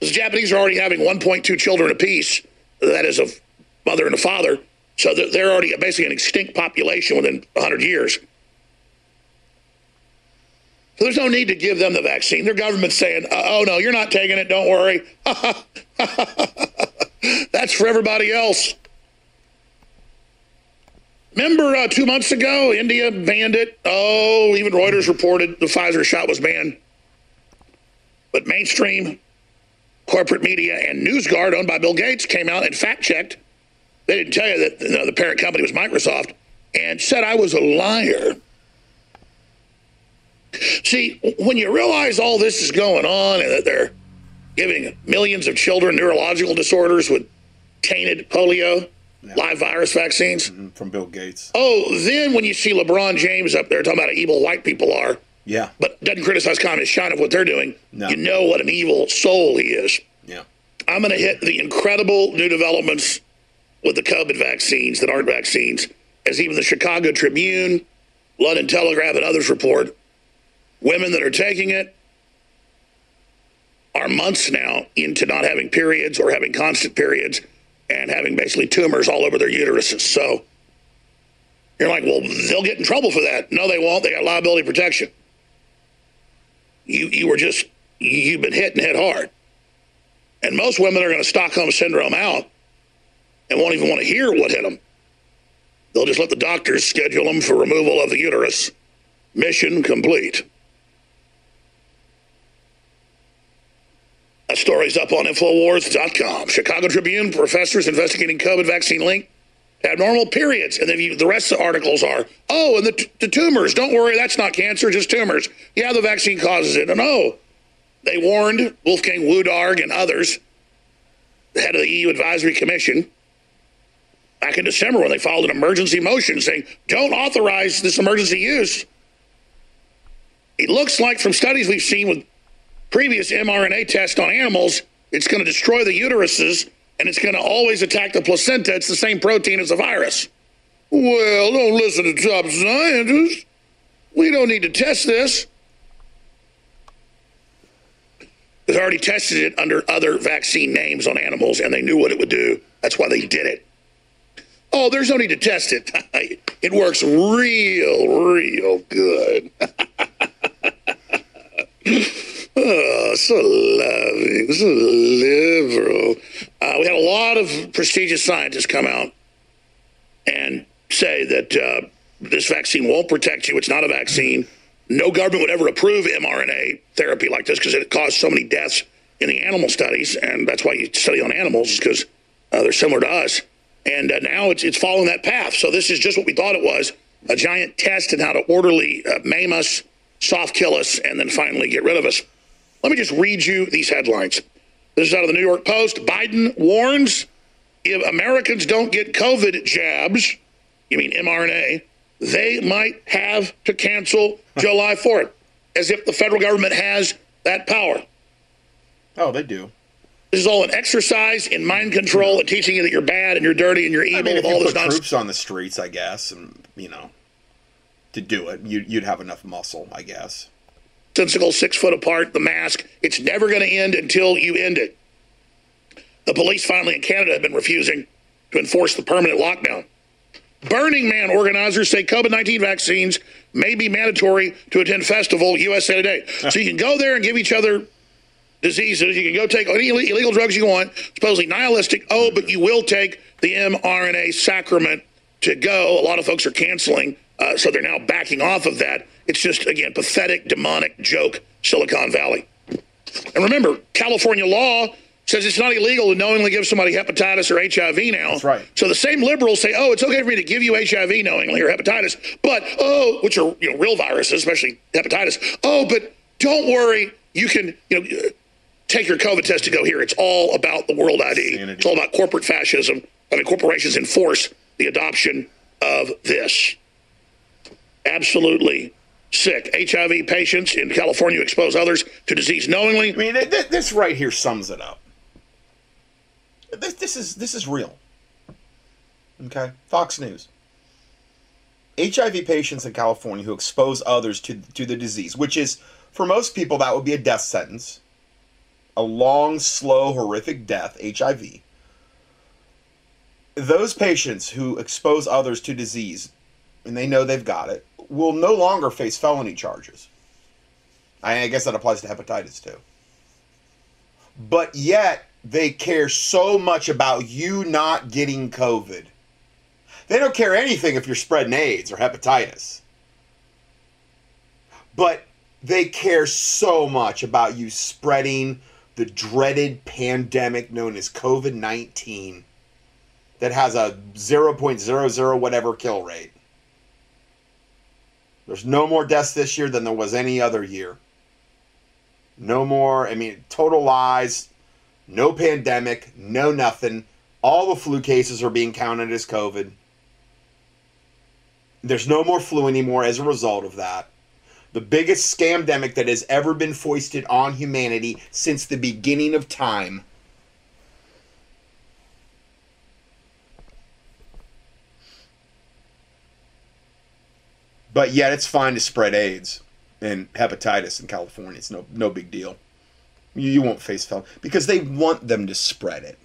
The Japanese are already having 1.2 children apiece. That is a mother and a father. So they're already basically an extinct population within 100 years. So there's no need to give them the vaccine. Their government's saying, uh, oh, no, you're not taking it. Don't worry. <laughs> That's for everybody else. Remember uh, two months ago, India banned it? Oh, even Reuters reported the Pfizer shot was banned. But mainstream corporate media and NewsGuard, owned by Bill Gates, came out and fact checked. They didn't tell you that you know, the parent company was Microsoft and said I was a liar. See, when you realize all this is going on and that they're giving millions of children neurological disorders with tainted polio, live virus vaccines. Mm, From Bill Gates. Oh, then when you see LeBron James up there talking about how evil white people are, Yeah. but doesn't criticize communist China for what they're doing, No. you know what an evil soul he is. Yeah. I'm going to hit the incredible new developments with the COVID vaccines that aren't vaccines, as even the Chicago Tribune, London Telegraph, and others report. Women that are taking it are months now into not having periods or having constant periods and having basically tumors all over their uteruses. So you're like, well, they'll get in trouble for that. No, they won't. They got liability protection. You you were just you've been hit and hit hard. And most women are going to Stockholm syndrome out and won't even want to hear what hit them. They'll just let the doctors schedule them for removal of the uterus. Mission complete. Story's up on Infowars.com. Chicago Tribune professors investigating COVID vaccine link abnormal periods. And then you, the rest of the articles are, oh, and the, t- the tumors. Don't worry, that's not cancer, just tumors. Yeah, the vaccine causes it. And oh, they warned Wolfgang Wodarg and others, the head of the EU Advisory Commission, back in December when they filed an emergency motion saying, don't authorize this emergency use. It looks like from studies we've seen with previous mRNA test on animals, it's going to destroy the uteruses and it's going to always attack the placenta. It's the same protein as the virus. Well, don't listen to top scientists. We don't need to test this. They've already tested it under other vaccine names on animals and they knew what it would do. That's why they did it. Oh, there's no need to test it. <laughs> it works real, real good. <laughs> oh, so loving, so liberal. Uh, we had a lot of prestigious scientists come out and say that uh, this vaccine won't protect you. It's not a vaccine. No government would ever approve mRNA therapy like this because it caused so many deaths in the animal studies, and that's why you study on animals because uh, they're similar to us. And uh, now it's it's following that path. So this is just what we thought it was: a giant test in how to orderly uh, maim us, soft kill us, and then finally get rid of us. Let me just read you these headlines. This is out of the New York Post. Biden warns if Americans don't get COVID jabs, you mean mRNA, they might have to cancel July 4th, as if the federal government has that power. Oh, they do. This is all an exercise in mind control and teaching you that you're bad and you're dirty and you're evil I mean, if with all you this put nonsense. troops on the streets, I guess, and you know, to do it, you, you'd have enough muscle, I guess. Sensical, six foot apart, the mask. It's never going to end until you end it. The police finally in Canada have been refusing to enforce the permanent lockdown. Burning Man organizers say COVID 19 vaccines may be mandatory to attend festival USA Today. so you can go there and give each other diseases. You can go take any illegal drugs you want, supposedly nihilistic. Oh, but you will take the mRNA sacrament to go. A lot of folks are canceling, uh, so they're now backing off of that. It's just, again, pathetic, demonic joke, Silicon Valley. And remember, California law says it's not illegal to knowingly give somebody hepatitis or HIV now. That's right. So the same liberals say, oh, it's okay for me to give you HIV knowingly or hepatitis, but, oh, which are, you know, real viruses, especially hepatitis. Oh, but don't worry, you can, you know, take your COVID test to go here. It's all about the world ID. Insanity. It's all about corporate fascism. I mean, corporations enforce the adoption of this. Absolutely sick. HIV patients in California expose others to disease knowingly. I mean, th- th- this right here sums it up. This, this is this is real. Okay, Fox News. HIV patients in California who expose others to to the disease, which is for most people that would be a death sentence, a long, slow, horrific death. HIV. Those patients who expose others to disease, and they know they've got it, will no longer face felony charges. I guess that applies to hepatitis too but yet they care so much about you not getting COVID. They don't care anything if you're spreading AIDS or hepatitis. But they care so much about you spreading the dreaded pandemic known as COVID 19 that has a 0.00 whatever kill rate. There's no more deaths this year than there was any other year. No more, I mean, total lies, no pandemic, no nothing. All the flu cases are being counted as COVID. There's no more flu anymore as a result of that. The biggest scamdemic that has ever been foisted on humanity since the beginning of time. But yet it's fine to spread AIDS and hepatitis in California. It's no no big deal. You, you won't face felony because they want them to spread it.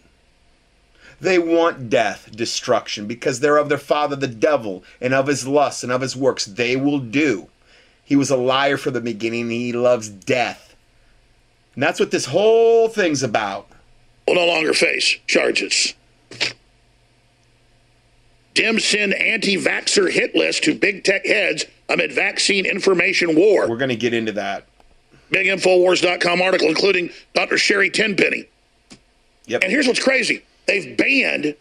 They want death, destruction, because they're of their father the devil, and of his lusts and of his works they will do. He was a liar from the beginning, he loves death. And that's what this whole thing's about. Will no longer face charges. Dems send anti vaxxer hit list to big tech heads amid vaccine information war. We're going to get into that. BigInfoWars.com article, including Dr. Sherry Tenpenny. Yep. And here's what's crazy they've banned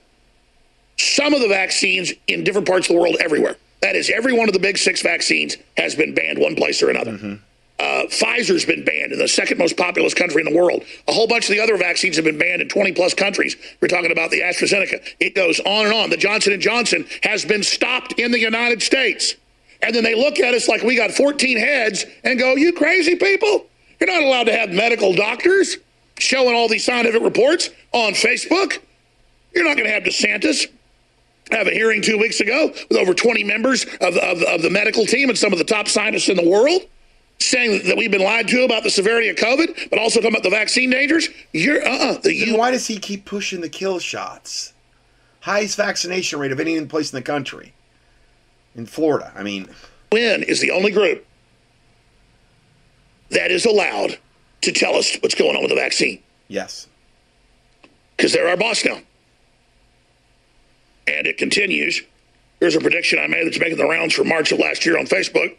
some of the vaccines in different parts of the world everywhere. That is, every one of the big six vaccines has been banned one place or another. Mm-hmm. Uh, Pfizer's been banned in the second most populous country in the world. A whole bunch of the other vaccines have been banned in 20 plus countries. We're talking about the AstraZeneca. It goes on and on. The Johnson and Johnson has been stopped in the United States. And then they look at us like we got 14 heads and go, "You crazy people? You're not allowed to have medical doctors showing all these scientific reports on Facebook. You're not going to have DeSantis have a hearing two weeks ago with over 20 members of, of, of the medical team and some of the top scientists in the world." Saying that we've been lied to about the severity of COVID, but also talking about the vaccine dangers. You're uh uh the why does he keep pushing the kill shots? Highest vaccination rate of any place in the country. In Florida. I mean, UN is the only group that is allowed to tell us what's going on with the vaccine yes. because they're our boss now. And it continues. Here's a prediction I made that's making the rounds for March of last year on Facebook.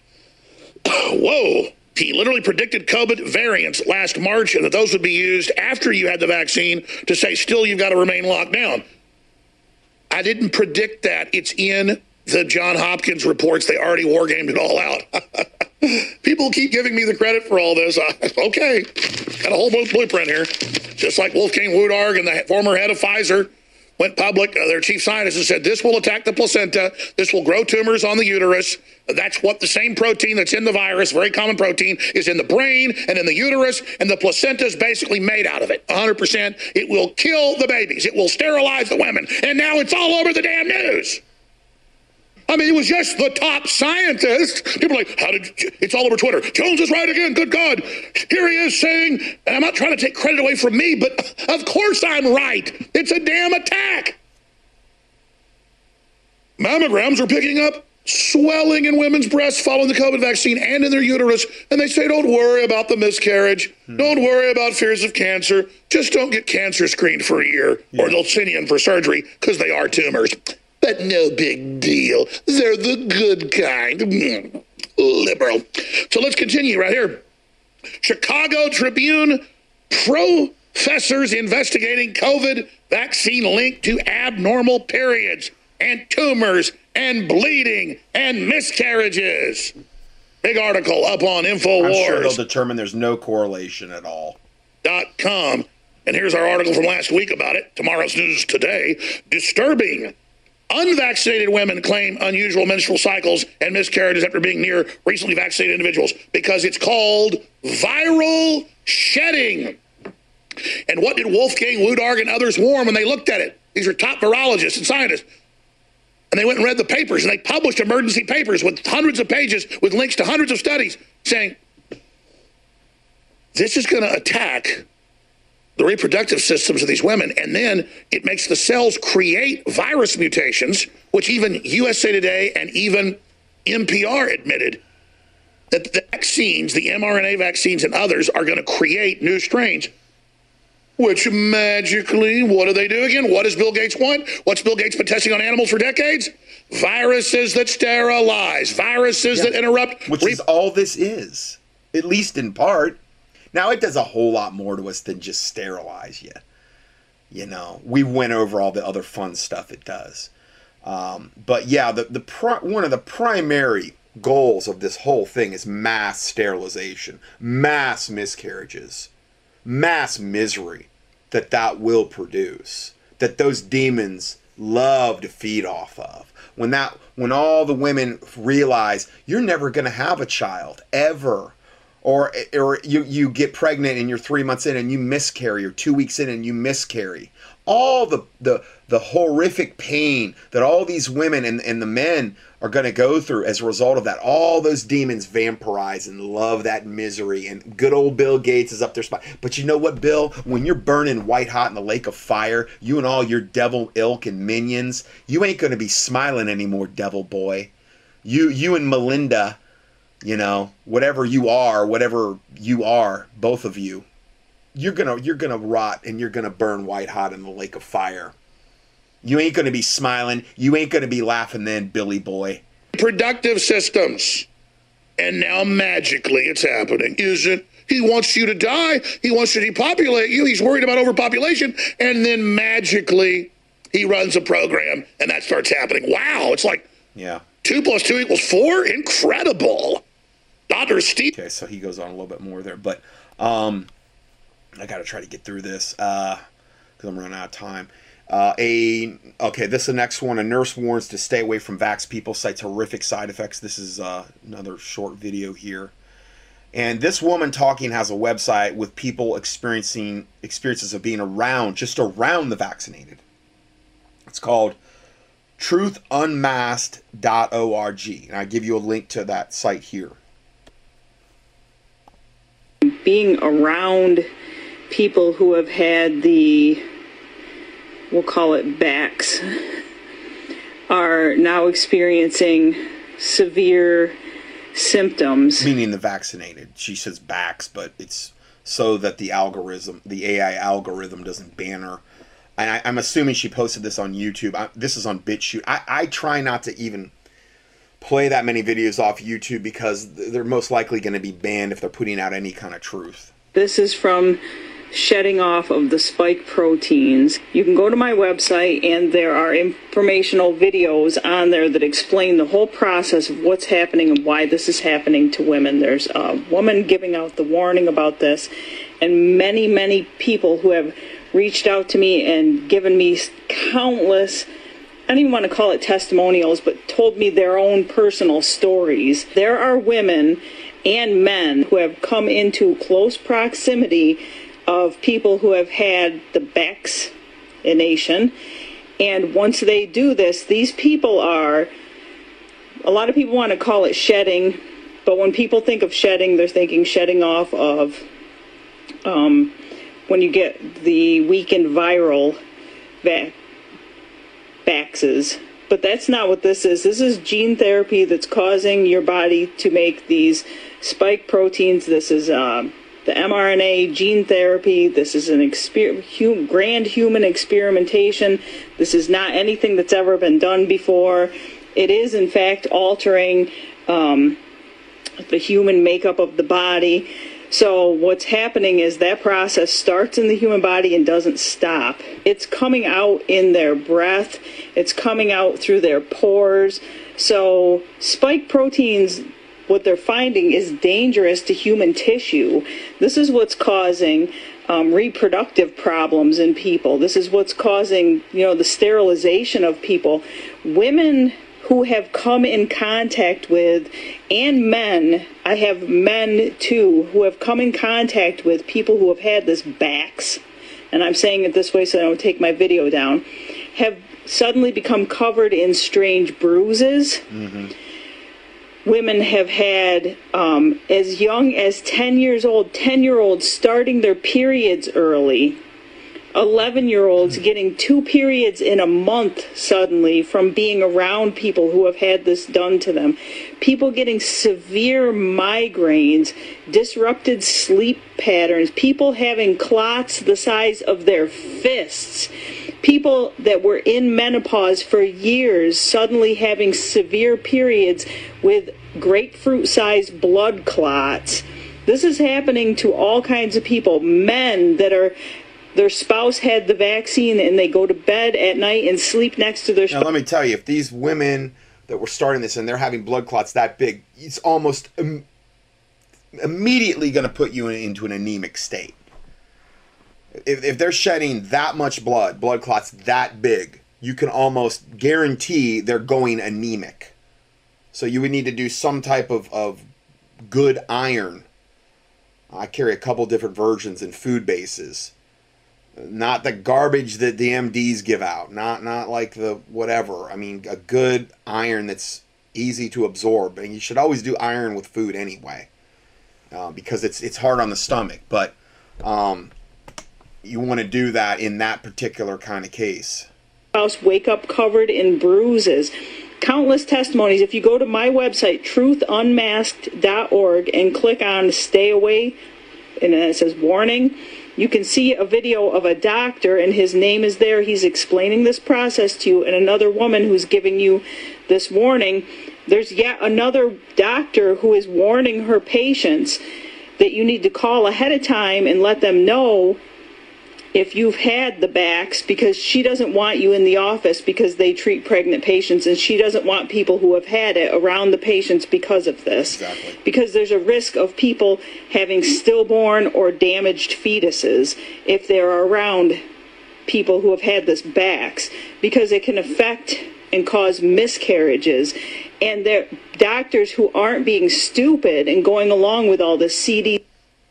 <coughs> Whoa. He literally predicted COVID variants last March and that those would be used after you had the vaccine to say, still, you've got to remain locked down. I didn't predict that. It's in the John Hopkins reports. They already wargamed it all out. <laughs> People keep giving me the credit for all this. <laughs> okay, got a whole blueprint here. Just like Wolfgang Wodarg and the former head of Pfizer went public, uh, their chief scientist, said this will attack the placenta. This will grow tumors on the uterus. That's what the same protein that's in the virus, very common protein, is in the brain and in the uterus, and the placenta is basically made out of it. 100%. It will kill the babies. It will sterilize the women. And now it's all over the damn news. I mean, it was just the top scientist. People are like, how did you? it's all over Twitter? Jones is right again. Good God. Here he is saying, and I'm not trying to take credit away from me, but of course I'm right. It's a damn attack. Mammograms are picking up swelling in women's breasts following the COVID vaccine and in their uterus. And they say, don't worry about the miscarriage. Hmm. Don't worry about fears of cancer. Just don't get cancer screened for a year or they'll send you in for surgery because they are tumors. But no big deal. They're the good kind. Mm, Liberal. So let's continue right here. Chicago Tribune professors investigating COVID vaccine linked to abnormal periods and tumors and bleeding and miscarriages. Big article up on I'm sure they'll determine there's no correlation at all. Dot com. And here's our article from last week about it. Tomorrow's news today. Disturbing. Unvaccinated women claim unusual menstrual cycles and miscarriages after being near recently vaccinated individuals because it's called viral shedding. And what did Wolfgang Wodarg and others warn when they looked at it? These are top virologists and scientists. And they went and read the papers and they published emergency papers with hundreds of pages with links to hundreds of studies saying this is going to attack the reproductive systems of these women. And then it makes the cells create virus mutations, which even USA Today and even NPR admitted that the vaccines, the mRNA vaccines and others, are going to create new strains. Which magically, what do they do again? What does Bill Gates want? What's Bill Gates been testing on animals for decades? Viruses that sterilize, viruses that interrupt. Which is all this is, at least in part. Now, it does a whole lot more to us than just sterilize you. You know, we went over all the other fun stuff it does. Um, but yeah, the, the one of the primary goals of this whole thing is mass sterilization, mass miscarriages, mass misery that that will produce. that those demons love to feed off of. When that when all the women realize you're never going to have a child ever or or you you get pregnant and you're 3 months in and you miscarry or 2 weeks in and you miscarry. All the the the horrific pain that all these women and, and the men are going to go through as a result of that. All those demons vampirize and love that misery. And good old Bill Gates is up there. Spot. But you know what, Bill? When you're burning white hot in the lake of fire, you and all your devil ilk and minions, you ain't going to be smiling anymore, devil boy. You, you and Melinda, you know, whatever you are, whatever you are, both of you, you're gonna you're gonna rot and you're gonna burn white hot in the lake of fire. You ain't to be smiling. You ain't to be laughing then, Billy boy. Productive systems. And now magically it's happening. Isn't he wants you to die. He wants to depopulate you. He's worried about overpopulation. And then magically he runs a program and that starts happening. Wow. It's like yeah. two plus two equals four. Incredible. Dr. Steve. Okay, so he goes on a little bit more there, but um, I got to try to get through this because uh, I'm running out of time. Uh, a okay, this is the next one. A nurse warns to stay away from vax people, cites horrific side effects. This is uh, another short video here. And this woman talking has a website with people experiencing experiences of being around, just around the vaccinated. It's called truthunmasked.org. And I give you a link to that site here. Being around people who have had the we'll call it backs, are now experiencing severe symptoms. Meaning the vaccinated. She says backs, but it's so that the algorithm, the AI algorithm, doesn't ban her. And I, am assuming she posted this on YouTube. I, this is on BitChute. I, I try not to even play that many videos off YouTube because they're most likely going to be banned if they're putting out any kind of truth. This is from shedding off of the spike proteins. You can go to my website and there are informational videos on there that explain the whole process of what's happening and why this is happening to women. There's a woman giving out the warning about this and many, many people who have reached out to me and given me countless I don't even want to call it testimonials, but told me their own personal stories. There are women and men who have come into close proximity of people who have had the vaccination. And once they do this, these people are, a lot of people want to call it shedding, but when people think of shedding, they're thinking shedding off of um, when you get the weakened viral va- vaxes. But that's not what this is. This is gene therapy that's causing your body to make these spike proteins. This is uh, the mRNA gene therapy. This is an exper- grand human experimentation. This is not anything that's ever been done before. It is, in fact, altering um, the human makeup of the body. So, what's happening is that process starts in the human body and doesn't stop. It's coming out in their breath, it's coming out through their pores. So, spike proteins what they're finding is dangerous to human tissue. This is what's causing um, reproductive problems in people. This is what's causing, you know, the sterilization of people. Women who have come in contact with, and men, I have men too, who have come in contact with people who have had this backs, and I'm saying it this way so I don't take my video down, have suddenly become covered in strange bruises. Mm-hmm women have had um, as young as 10 years old, 10 year olds starting their periods early, 11 year olds getting two periods in a month suddenly from being around people who have had this done to them, people getting severe migraines, disrupted sleep patterns, people having clots the size of their fists people that were in menopause for years suddenly having severe periods with grapefruit sized blood clots. This is happening to all kinds of people. Men that are their spouse had the vaccine and they go to bed at night and sleep next to their spouse. Now, let me tell you, if these women that were starting this and they're having blood clots that big, it's almost Im- immediately going to put you into an anemic state. If, if they're shedding that much blood, blood clots that big, you can almost guarantee they're going anemic. So you would need to do some type of, of good iron. I carry a couple different versions in food bases. Not the garbage that the MDs give out. Not not like the whatever. I mean, a good iron that's easy to absorb. And you should always do iron with food anyway, uh, because it's it's hard on the stomach. But um, you want to do that in that particular kind of case. House wake up covered in bruises. Countless testimonies. If you go to my website, truthunmasked.org, and click on Stay Away, and then it says warning, you can see a video of a doctor, and his name is there. He's explaining this process to you, and another woman who's giving you this warning. There's yet another doctor who is warning her patients that you need to call ahead of time and let them know if you've had the backs because she doesn't want you in the office because they treat pregnant patients and she doesn't want people who have had it around the patients because of this. Exactly. Because there's a risk of people having stillborn or damaged fetuses if they're around people who have had this backs because it can affect and cause miscarriages and there doctors who aren't being stupid and going along with all this CD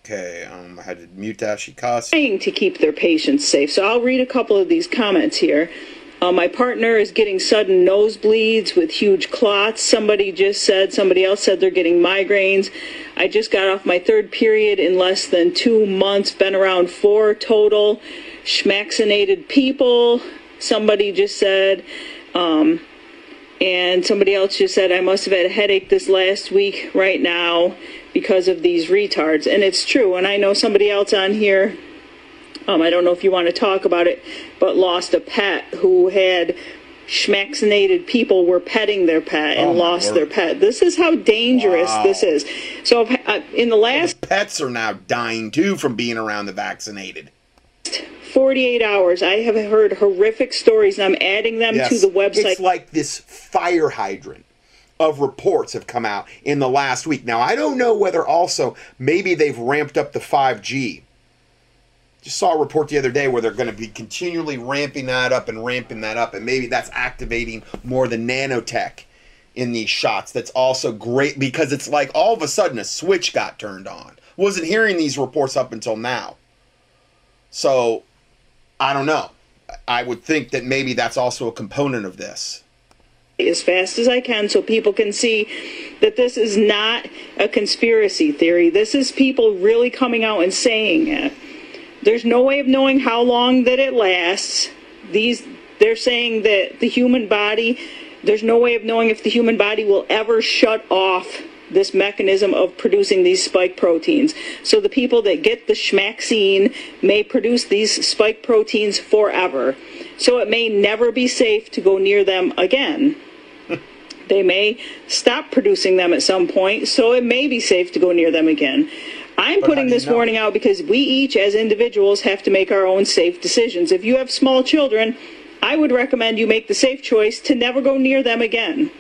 Okay, um, I had to mute. She trying to keep their patients safe. So I'll read a couple of these comments here. Uh, my partner is getting sudden nosebleeds with huge clots. Somebody just said, somebody else said they're getting migraines. I just got off my third period in less than two months, been around four total. Schmaxinated people, somebody just said. Um, and somebody else just said, I must have had a headache this last week right now because of these retards. And it's true. And I know somebody else on here, um, I don't know if you want to talk about it, but lost a pet who had schmaxinated people were petting their pet and Oh, lost word. their pet. This is how dangerous Wow. this is. So uh, in the last Pets are now dying too from being around the vaccinated. 48 hours, I have heard horrific stories, and I'm adding them to the website. It's like this fire hydrant of reports have come out in the last week. Now, I don't know whether also maybe they've ramped up the 5G. Just saw a report the other day where they're going to be continually ramping that up and ramping that up, and maybe that's activating more the nanotech in these shots. That's also great because it's like all of a sudden a switch got turned on. Wasn't hearing these reports up until now. So I don't know. I would think that maybe that's also a component of this. As fast as I can so people can see that this is not a conspiracy theory. This is people really coming out and saying it. There's no way of knowing how long that it lasts. These they're saying that the human body there's no way of knowing if the human body will ever shut off this mechanism of producing these spike proteins. So the people that get the schmaxine may produce these spike proteins forever. So it may never be safe to go near them again. They may stop producing them at some point, so it may be safe to go near them again. I'm how putting this know? warning out because we each, as individuals, have to make our own safe decisions. If you have small children, I would recommend you make the safe choice to never go near them again.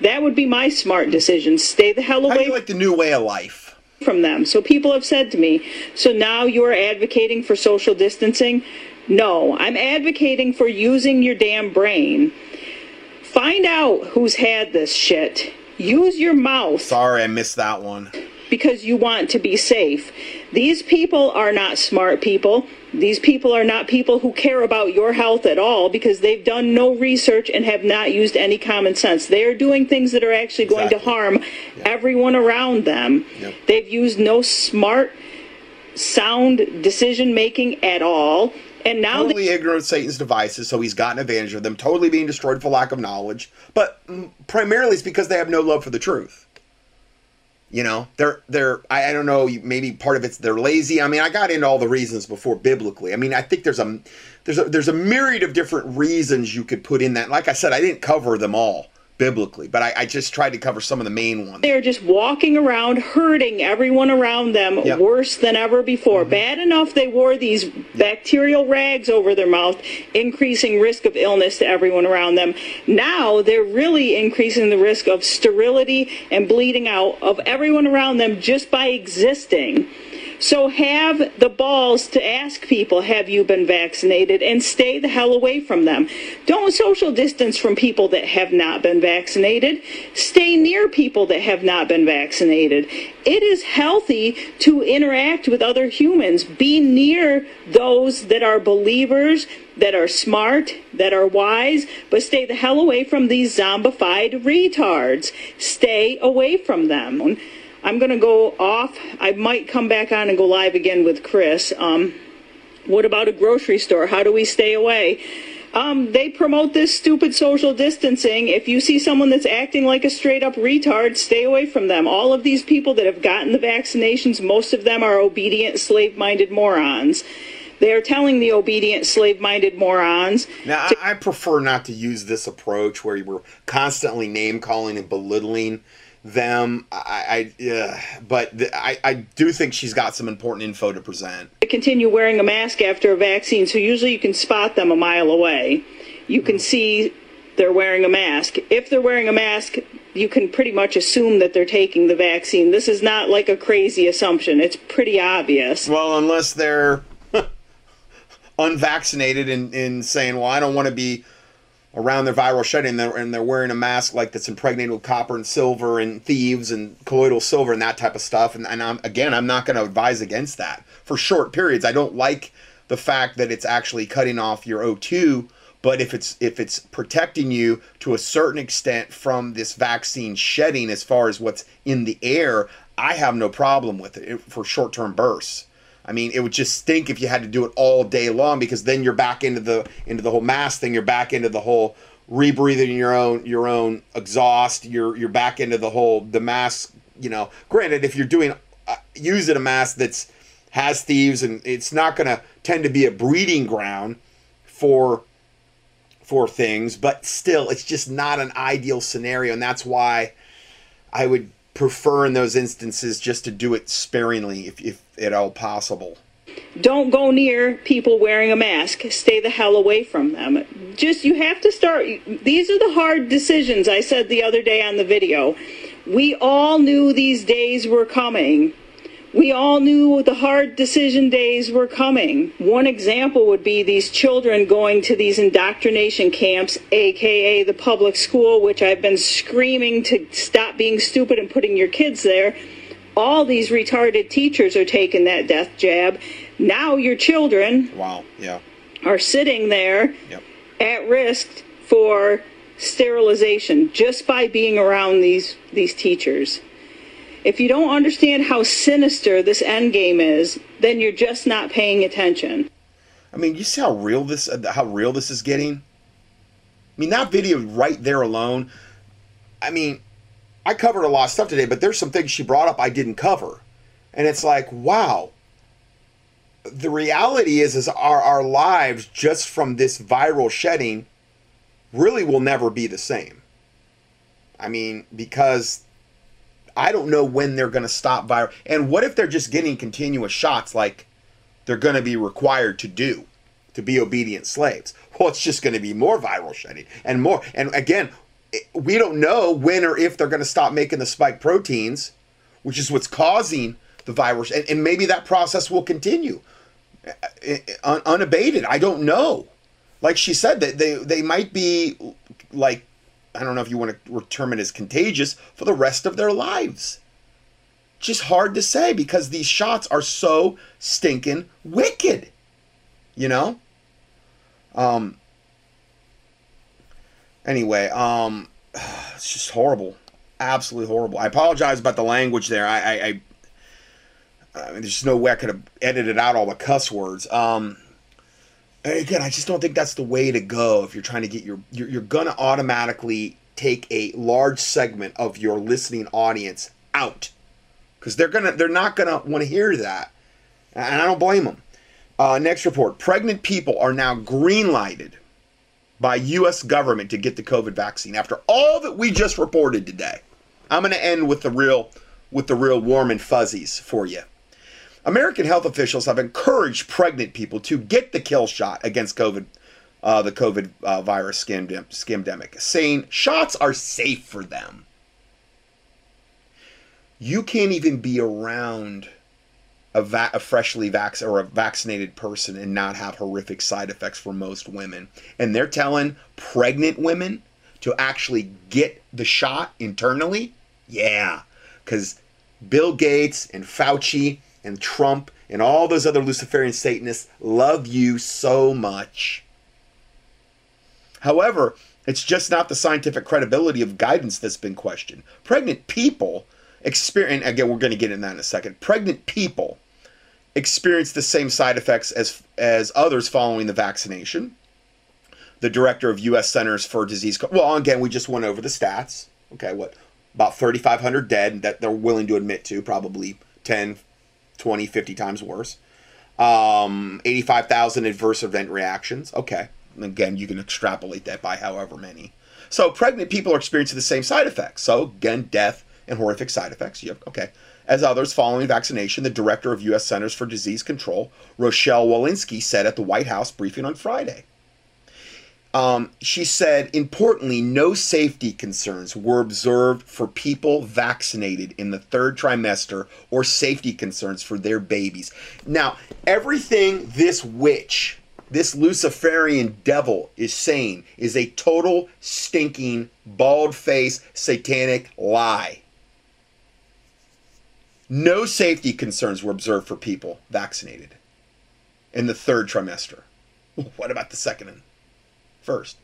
That would be my smart decision. Stay the hell away. How do you like the new way of life? from them. So people have said to me, so now you're advocating for social distancing? No, I'm advocating for using your damn brain. Find out who's had this shit. Use your mouth Sorry, I missed that one. because you want to be safe. These people are not smart people. These people are not people who care about your health at all because they've done no research and have not used any common sense. They are doing things that are actually going to Exactly. harm everyone around them. Yep. They've used no smart, sound decision making at all. And now they Totally ignorant of Satan's devices, so he's gotten advantage of them, totally being destroyed for lack of knowledge. But primarily it's because they have no love for the truth. You know, they're they're I, I don't know, maybe part of it's they're lazy. I mean, I got into all the reasons before biblically. I mean, I think there's a there's a there's a myriad of different reasons you could put in that. Like I said, I didn't cover them all biblically, but I, I just tried to cover some of the main ones. they're just walking around hurting everyone around them Yep. worse than ever before. Mm-hmm. Bad enough they wore these bacterial rags over their mouth, increasing risk of illness to everyone around them. Now they're really increasing the risk of sterility and bleeding out of everyone around them just by existing. So have the balls to ask people, have you been vaccinated? And stay the hell away from them. Don't social distance from people that have not been vaccinated. Stay near people that have not been vaccinated. It is healthy to interact with other humans. Be near those that are believers, that are smart, that are wise, but stay the hell away from these zombified retards. Stay away from them. I'm going to go off. I might come back on and go live again with Chris. Um, what about a grocery store? How do we stay away? Um, they promote this stupid social distancing. If you see someone that's acting like a straight up retard, stay away from them. All of these people that have gotten the vaccinations, most of them are obedient, slave minded morons. They are telling the obedient, slave minded morons. Now, I, I prefer not to use this approach where you were constantly name calling and belittling them. I, I uh, but the, I, I do think she's got some important info to present. Continue wearing a mask after a vaccine, so usually you can spot them a mile away. You can see they're wearing a mask. If they're wearing a mask, you can pretty much assume that they're taking the vaccine. This is not like a crazy assumption. It's pretty obvious. Well, unless they're <laughs> unvaccinated and, and saying, well, I don't want to be around their viral shedding and they're, and they're wearing a mask like that's impregnated with copper and silver and thieves and colloidal silver and that type of stuff. And, and I'm, again, I'm not going to advise against that for short periods. I don't like the fact that it's actually cutting off your O2 but if it's if it's protecting you to a certain extent from this vaccine shedding as far as what's in the air i have no problem with it for short-term bursts I mean, it would just stink if you had to do it all day long because then you're back into the into the whole mask thing. You're back into the whole rebreathing your own your own exhaust. You're you're back into the whole the mask. You know, granted, if you're doing uh, using a mask that's has thieves and it's not going to tend to be a breeding ground for for things, but still, it's just not an ideal scenario, and that's why I would prefer in those instances just to do it sparingly if, if at all possible. Don't go near people wearing a mask. Stay the hell away from them. Just, you have to start. These are the hard decisions I said the other day on the video. We all knew these days were coming. We all knew the hard decision days were coming. One example would be these children going to these indoctrination camps, aka the public school, which I've been screaming to stop being stupid and putting your kids there. All these retarded teachers are taking that death jab. Now your children wow, yeah. are sitting there yep. at risk for sterilization just by being around these these teachers. If you don't understand how sinister this end game is, then you're just not paying attention. I mean, you see how real this how real this is getting? I mean, that video right there alone. I mean, I covered a lot of stuff today, but there's some things she brought up I didn't cover. And it's like, wow. The reality is is our our lives just from this viral shedding really will never be the same. I mean, because I don't know when they're going to stop viral. And what if they're just getting continuous shots like they're going to be required to do to be obedient slaves? Well, it's just going to be more viral shedding and more. And again, we don't know when or if they're going to stop making the spike proteins, which is what's causing the virus. And, and maybe that process will continue un- unabated. I don't know. Like she said, that they, they might be like I don't know if you want to term it as contagious for the rest of their lives. Just hard to say because these shots are so stinking wicked. You know? Um anyway, um <sighs> it's just horrible. Absolutely horrible. I apologize about the language there. I I, I, I mean, there's no way I could have edited out all the cuss words. Um again, I just don't think that's the way to go. If you're trying to get your, you're, you're gonna automatically take a large segment of your listening audience out because they're gonna, they're not gonna want to hear that, and I don't blame them. Uh, next report: pregnant people are now green lighted by U.S. government to get the COVID vaccine after all that we just reported today. I'm gonna end with the real, with the real warm and fuzzies for you. American health officials have encouraged pregnant people to get the kill shot against COVID, uh, the COVID uh, virus scamdemic, saying shots are safe for them. You can't even be around a, va- a freshly vax or a vaccinated person and not have horrific side effects for most women. And they're telling pregnant women to actually get the shot internally. Yeah, because Bill Gates and Fauci and Trump and all those other Luciferian Satanists love you so much. However, it's just not the scientific credibility of guidance that's been questioned. Pregnant people experience, again, we're going to get in that in a second. Pregnant people experience the same side effects as, as others following the vaccination. The director of U.S. Centers for Disease, well, again, we just went over the stats. Okay, what about 3,500 dead that they're willing to admit to, probably 10, 20, 50 times worse. Um, 85,000 adverse event reactions. Okay. Again, you can extrapolate that by however many. So pregnant people are experiencing the same side effects. So again, death and horrific side effects. Yep. Okay. As others following vaccination, the director of U.S. Centers for Disease Control, Rochelle Walensky, said at the White House briefing on Friday. Um, she said, importantly, no safety concerns were observed for people vaccinated in the third trimester or safety concerns for their babies. Now, everything this witch, this Luciferian devil is saying is a total stinking, bald faced, satanic lie. No safety concerns were observed for people vaccinated in the third trimester. <laughs> What about the second and first?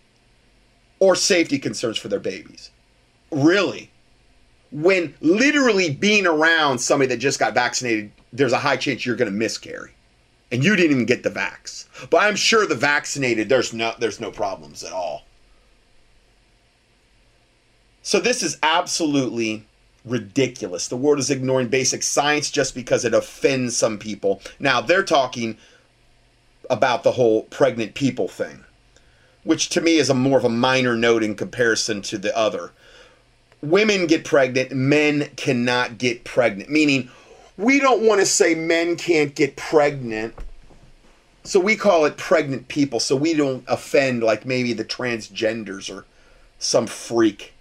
Or safety concerns for their babies. Really? When literally being around somebody that just got vaccinated, there's a high chance you're going to miscarry. And you didn't even get the vax. But I'm sure the vaccinated, there's no, there's no problems at all. So this is absolutely ridiculous. The world is ignoring basic science just because it offends some people. Now, they're talking about the whole pregnant people thing, which to me is a more of a minor note in comparison to the other. Women get pregnant, men cannot get pregnant, meaning we don't want to say men can't get pregnant. So we call it pregnant people so we don't offend like maybe the transgenders or some freak.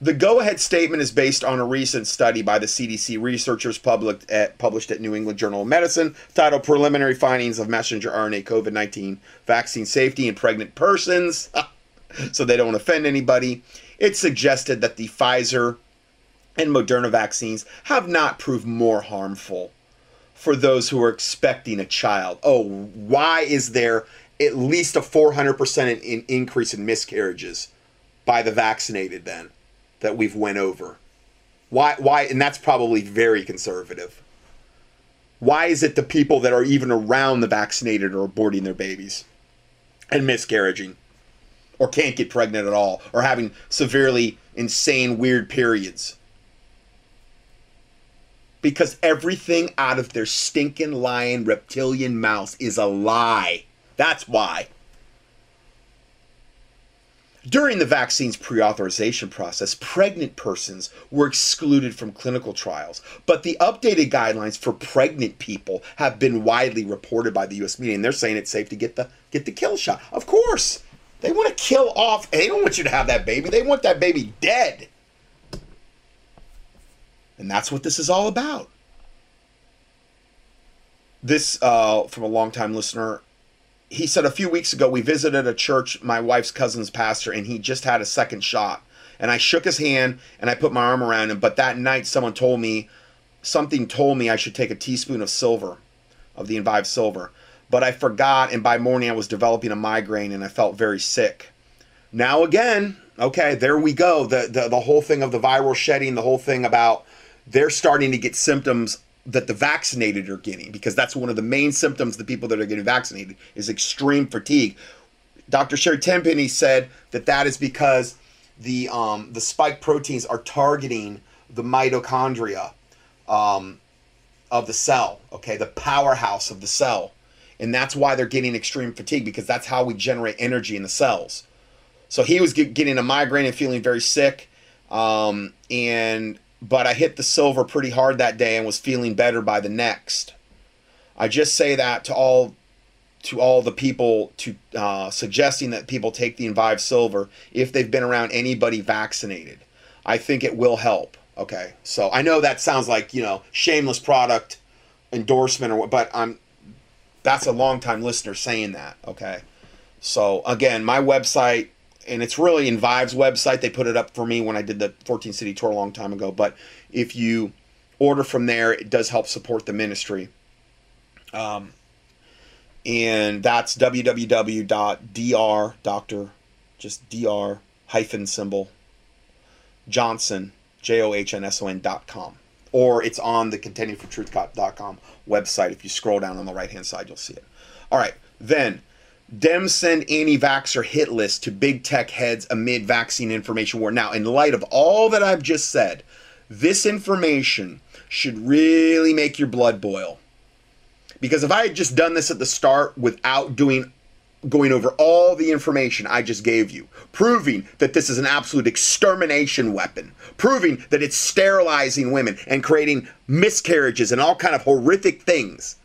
The go ahead statement is based on a recent study by the CDC researchers published eh, at, published at New England Journal of Medicine titled Preliminary Findings of Messenger RNA COVID 19 Vaccine Safety in Pregnant Persons. <laughs> so they don't offend anybody. It suggested that the Pfizer and Moderna vaccines have not proved more harmful for those who are expecting a child. Oh, why is there at least a 400% in increase in miscarriages by the vaccinated then? That we've went over. Why why and that's probably very conservative. Why is it the people that are even around the vaccinated are aborting their babies and miscarriaging or can't get pregnant at all or having severely insane weird periods? Because everything out of their stinking lying reptilian mouth is a lie. That's why. During the vaccine's pre authorization process, pregnant persons were excluded from clinical trials, but the updated guidelines for pregnant people have been widely reported by the US media, and they're saying it's safe to get the, get the kill shot. Of course, they want to kill off, they don't want you to have that baby, they want that baby dead. And that's what this is all about. This, uh, from a longtime listener, he said a few weeks ago we visited a church my wife's cousin's pastor and he just had a second shot. And i shook his hand and i put my arm around him. But that night someone told me something told me i should take a teaspoon of silver of the Envive silver. But i forgot and by morning i was developing a migraine and i felt very sick. Now again okay there we go. The, the, the whole thing of the viral shedding the whole thing about they're starting to get symptoms that the vaccinated are getting because that's one of the main symptoms the people that are getting vaccinated is extreme fatigue. Dr. Sherry Tenpenny said that that is because the um, the spike proteins are targeting the mitochondria um, of the cell, okay, the powerhouse of the cell, and that's why they're getting extreme fatigue because that's how we generate energy in the cells. So he was get, getting a migraine and feeling very sick, um, and but I hit the silver pretty hard that day and was feeling better by the next. I just say that to all to all the people to uh, suggesting that people take the Envive Silver if they've been around anybody vaccinated. I think it will help. Okay, so I know that sounds like you know shameless product endorsement or what, but I'm that's a long time listener saying that. Okay, so again, my website and it's really in Vive's website. They put it up for me when I did the 14 city tour a long time ago. But if you order from there, it does help support the ministry. Um, and that's www.dr doctor just dr hyphen symbol johnson j-o-h-n-s-o-n dot com or it's on the contendingfortruth.com website if you scroll down on the right hand side you'll see it all right then Dems send anti-vaxxer hit list to big tech heads amid vaccine information war. Now, in light of all that I've just said, this information should really make your blood boil. Because if I had just done this at the start without doing going over all the information I just gave you, proving that this is an absolute extermination weapon, proving that it's sterilizing women and creating miscarriages and all kind of horrific things.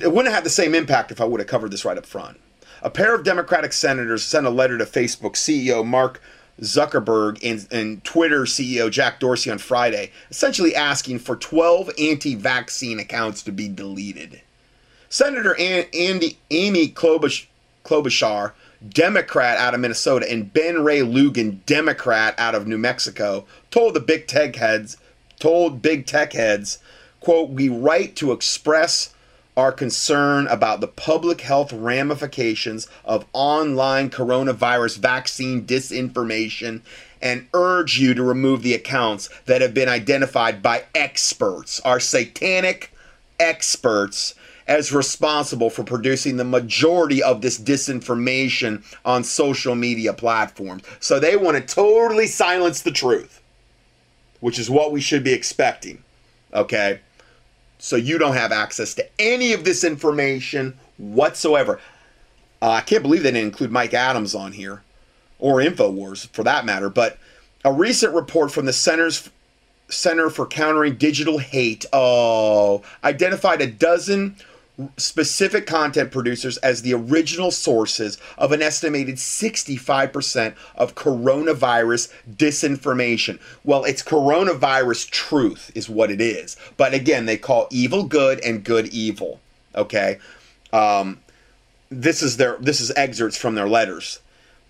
It wouldn't have the same impact if I would have covered this right up front. A pair of Democratic senators sent a letter to Facebook CEO Mark Zuckerberg and, and Twitter CEO Jack Dorsey on Friday, essentially asking for 12 anti vaccine accounts to be deleted. Senator Andy, Amy Klobuchar, Democrat out of Minnesota, and Ben Ray Luján, Democrat out of New Mexico, told the big tech heads, told big tech heads, quote, we write to express our concern about the public health ramifications of online coronavirus vaccine disinformation and urge you to remove the accounts that have been identified by experts, our satanic experts, as responsible for producing the majority of this disinformation on social media platforms. So they want to totally silence the truth, which is what we should be expecting. Okay? So you don't have access to any of this information whatsoever. Uh, I can't believe they didn't include Mike Adams on here, or InfoWars for that matter. But a recent report from the Centers Center for Countering Digital Hate oh, identified a dozen specific content producers as the original sources of an estimated 65% of coronavirus disinformation. Well, it's coronavirus truth, is what it is. But again, they call evil good and good evil. Okay. Um, this is their this is excerpts from their letters.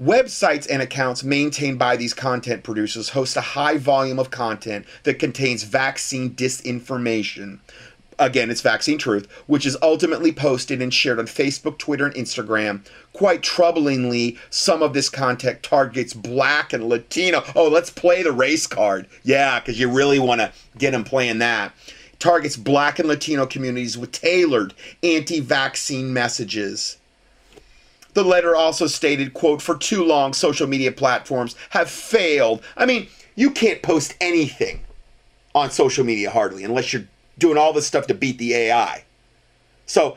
Websites and accounts maintained by these content producers host a high volume of content that contains vaccine disinformation, again, it's Vaccine Truth, which is ultimately posted and shared on Facebook, Twitter, and Instagram. Quite troublingly, some of this content targets black and Latino. Oh, let's play the race card. Yeah, because you really want to get them playing that. Targets black and Latino communities with tailored anti vaccine messages. The letter also stated, quote, for too long, social media platforms have failed. I mean, you can't post anything on social media hardly unless you're doing all this stuff to beat the AI. So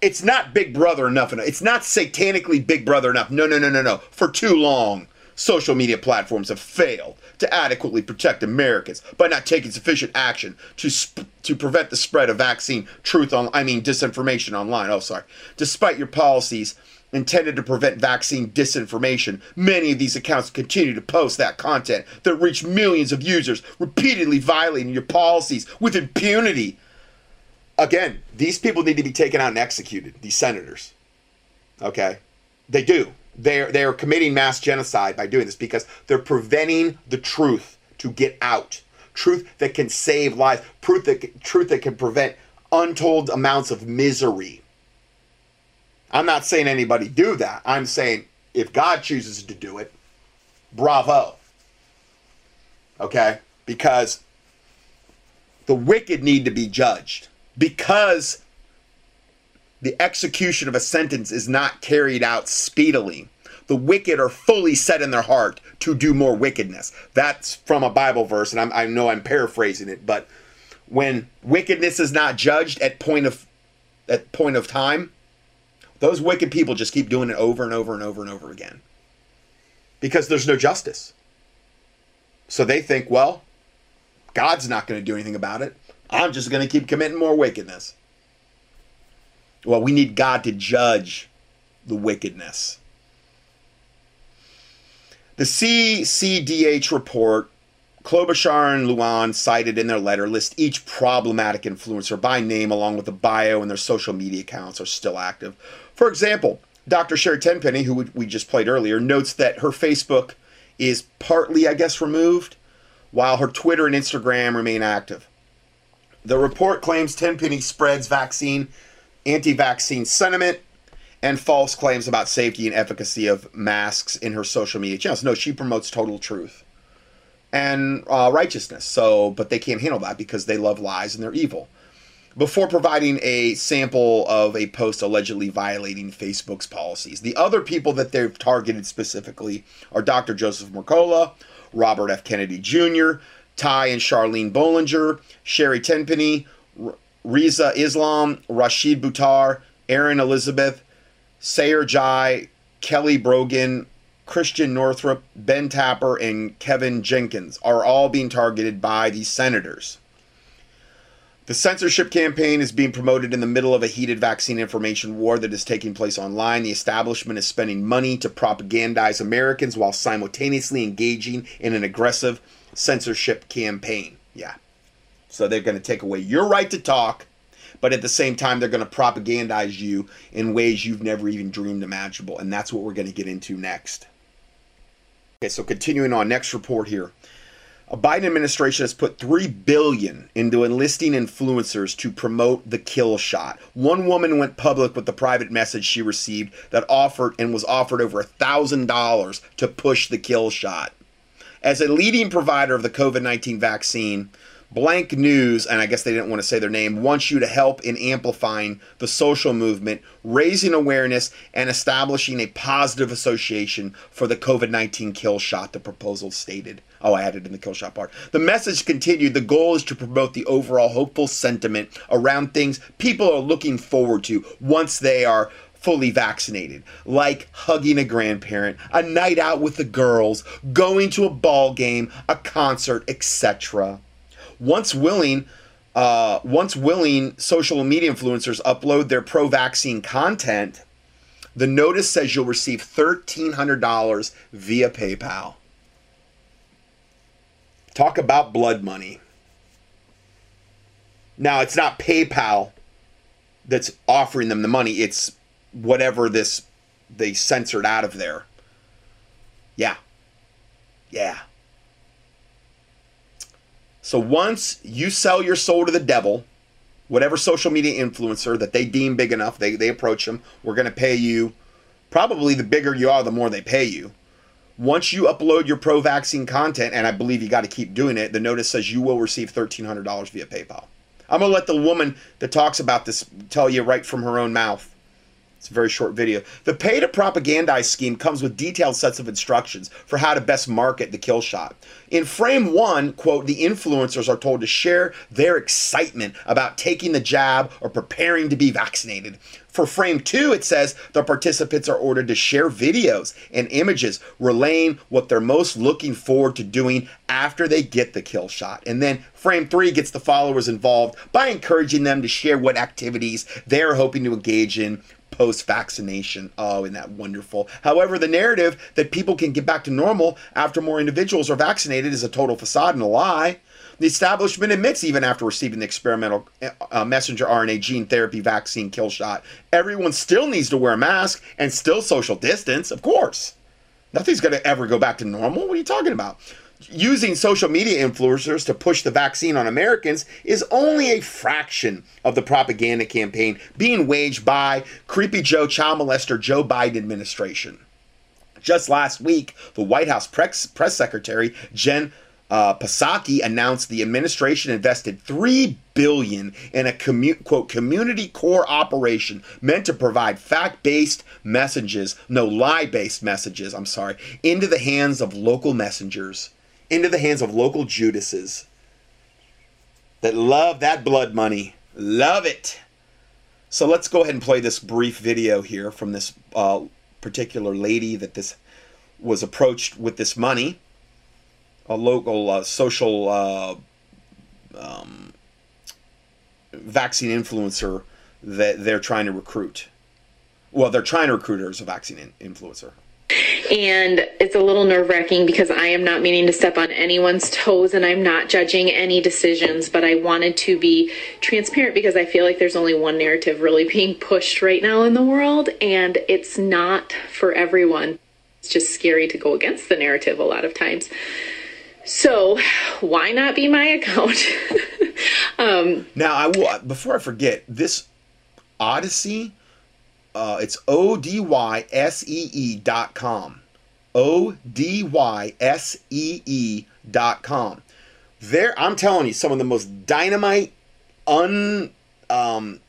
it's not Big Brother enough. It's not satanically Big Brother enough. No, no, no, no, no. For too long, social media platforms have failed to adequately protect Americans by not taking sufficient action to sp- to prevent the spread of vaccine truth on I mean disinformation online. Oh, sorry. Despite your policies intended to prevent vaccine disinformation, many of these accounts continue to post that content that reach millions of users, repeatedly violating your policies with impunity. Again, these people need to be taken out and executed, these senators. Okay? They do. They're, they're committing mass genocide by doing this because they're preventing the truth to get out. Truth that can save lives, truth that, truth that can prevent untold amounts of misery I'm not saying anybody do that. I'm saying if God chooses to do it, bravo. Okay? Because the wicked need to be judged. Because the execution of a sentence is not carried out speedily. The wicked are fully set in their heart to do more wickedness. That's from a Bible verse, and I'm, i know I'm paraphrasing it, but when wickedness is not judged at point of at point of time, those wicked people just keep doing it over and over and over and over again because there's no justice. So they think, well, God's not going to do anything about it. I'm just going to keep committing more wickedness. Well, we need God to judge the wickedness. The CCDH report Klobuchar and Luján cited in their letter list each problematic influencer by name along with the bio and their social media accounts are still active. For example, Dr. Sherry Tenpenny, who we just played earlier, notes that her Facebook is partly, I guess, removed, while her Twitter and Instagram remain active. The report claims Tenpenny spreads vaccine, anti vaccine sentiment, and false claims about safety and efficacy of masks in her social media channels. No, she promotes total truth and uh, righteousness. So, but they can't handle that because they love lies and they're evil. Before providing a sample of a post allegedly violating Facebook's policies, the other people that they've targeted specifically are Dr. Joseph Mercola, Robert F. Kennedy Jr., Ty and Charlene Bollinger, Sherry Tenpenny, R- Rizza Islam, Rashid Buttar, Erin Elizabeth, Sayer Ji, Kelly Brogan, Christian Northrup, Ben Tapper, and Kevin Jenkins are all being targeted by these senators. The censorship campaign is being promoted in the middle of a heated vaccine information war that is taking place online. The establishment is spending money to propagandize Americans while simultaneously engaging in an aggressive censorship campaign. Yeah. So they're going to take away your right to talk, but at the same time, they're going to propagandize you in ways you've never even dreamed imaginable. And that's what we're going to get into next. Okay, so continuing on, next report here. A Biden administration has put three billion into enlisting influencers to promote the kill shot. One woman went public with the private message she received that offered and was offered over a thousand dollars to push the kill shot. As a leading provider of the COVID 19 vaccine, Blank News, and I guess they didn't want to say their name, wants you to help in amplifying the social movement, raising awareness, and establishing a positive association for the COVID 19 kill shot, the proposal stated. Oh, I added in the kill shot part. The message continued the goal is to promote the overall hopeful sentiment around things people are looking forward to once they are fully vaccinated, like hugging a grandparent, a night out with the girls, going to a ball game, a concert, etc once willing, uh, once willing social media influencers upload their pro-vaccine content, the notice says you'll receive $1,300 via PayPal. Talk about blood money. Now, it's not PayPal that's offering them the money, it's whatever this they censored out of there. Yeah. Yeah. So once you sell your soul to the devil, whatever social media influencer that they deem big enough, they, they approach them, we're going to pay you. Probably the bigger you are, the more they pay you. Once you upload your pro vaccine content, and I believe you got to keep doing it, the notice says you will receive $1,300 via PayPal. I'm going to let the woman that talks about this tell you right from her own mouth. It's a very short video. The pay to propagandize scheme comes with detailed sets of instructions for how to best market the kill shot. In frame one, quote, the influencers are told to share their excitement about taking the jab or preparing to be vaccinated. For frame two, it says the participants are ordered to share videos and images relaying what they're most looking forward to doing after they get the kill shot. And then frame three gets the followers involved by encouraging them to share what activities they're hoping to engage in post vaccination. Oh, isn't that wonderful? However, the narrative that people can get back to normal after more individuals are vaccinated is a total facade and a lie. The establishment admits, even after receiving the experimental uh, messenger RNA gene therapy vaccine kill shot, everyone still needs to wear a mask and still social distance, of course. Nothing's going to ever go back to normal. What are you talking about? Using social media influencers to push the vaccine on Americans is only a fraction of the propaganda campaign being waged by creepy Joe child molester Joe Biden administration. Just last week, the White House press, press secretary Jen uh, Psaki announced the administration invested three billion in a commu- quote community corps operation meant to provide fact-based messages, no lie-based messages. I'm sorry, into the hands of local messengers into the hands of local Judases that love that blood money. Love it. So let's go ahead and play this brief video here from this uh, particular lady that this was approached with this money, a local uh, social uh, um, vaccine influencer that they're trying to recruit. Well, they're trying to recruit her as a vaccine in- influencer. And it's a little nerve wracking because I am not meaning to step on anyone's toes and I'm not judging any decisions, but I wanted to be transparent because I feel like there's only one narrative really being pushed right now in the world, and it's not for everyone. It's just scary to go against the narrative a lot of times. So, why not be my account? <laughs> um, Now I will before I forget this Odysee. Uh, it's o d y s e e dot com. O D Y S E E dot com. There, I'm telling you, some of the most dynamite, un um,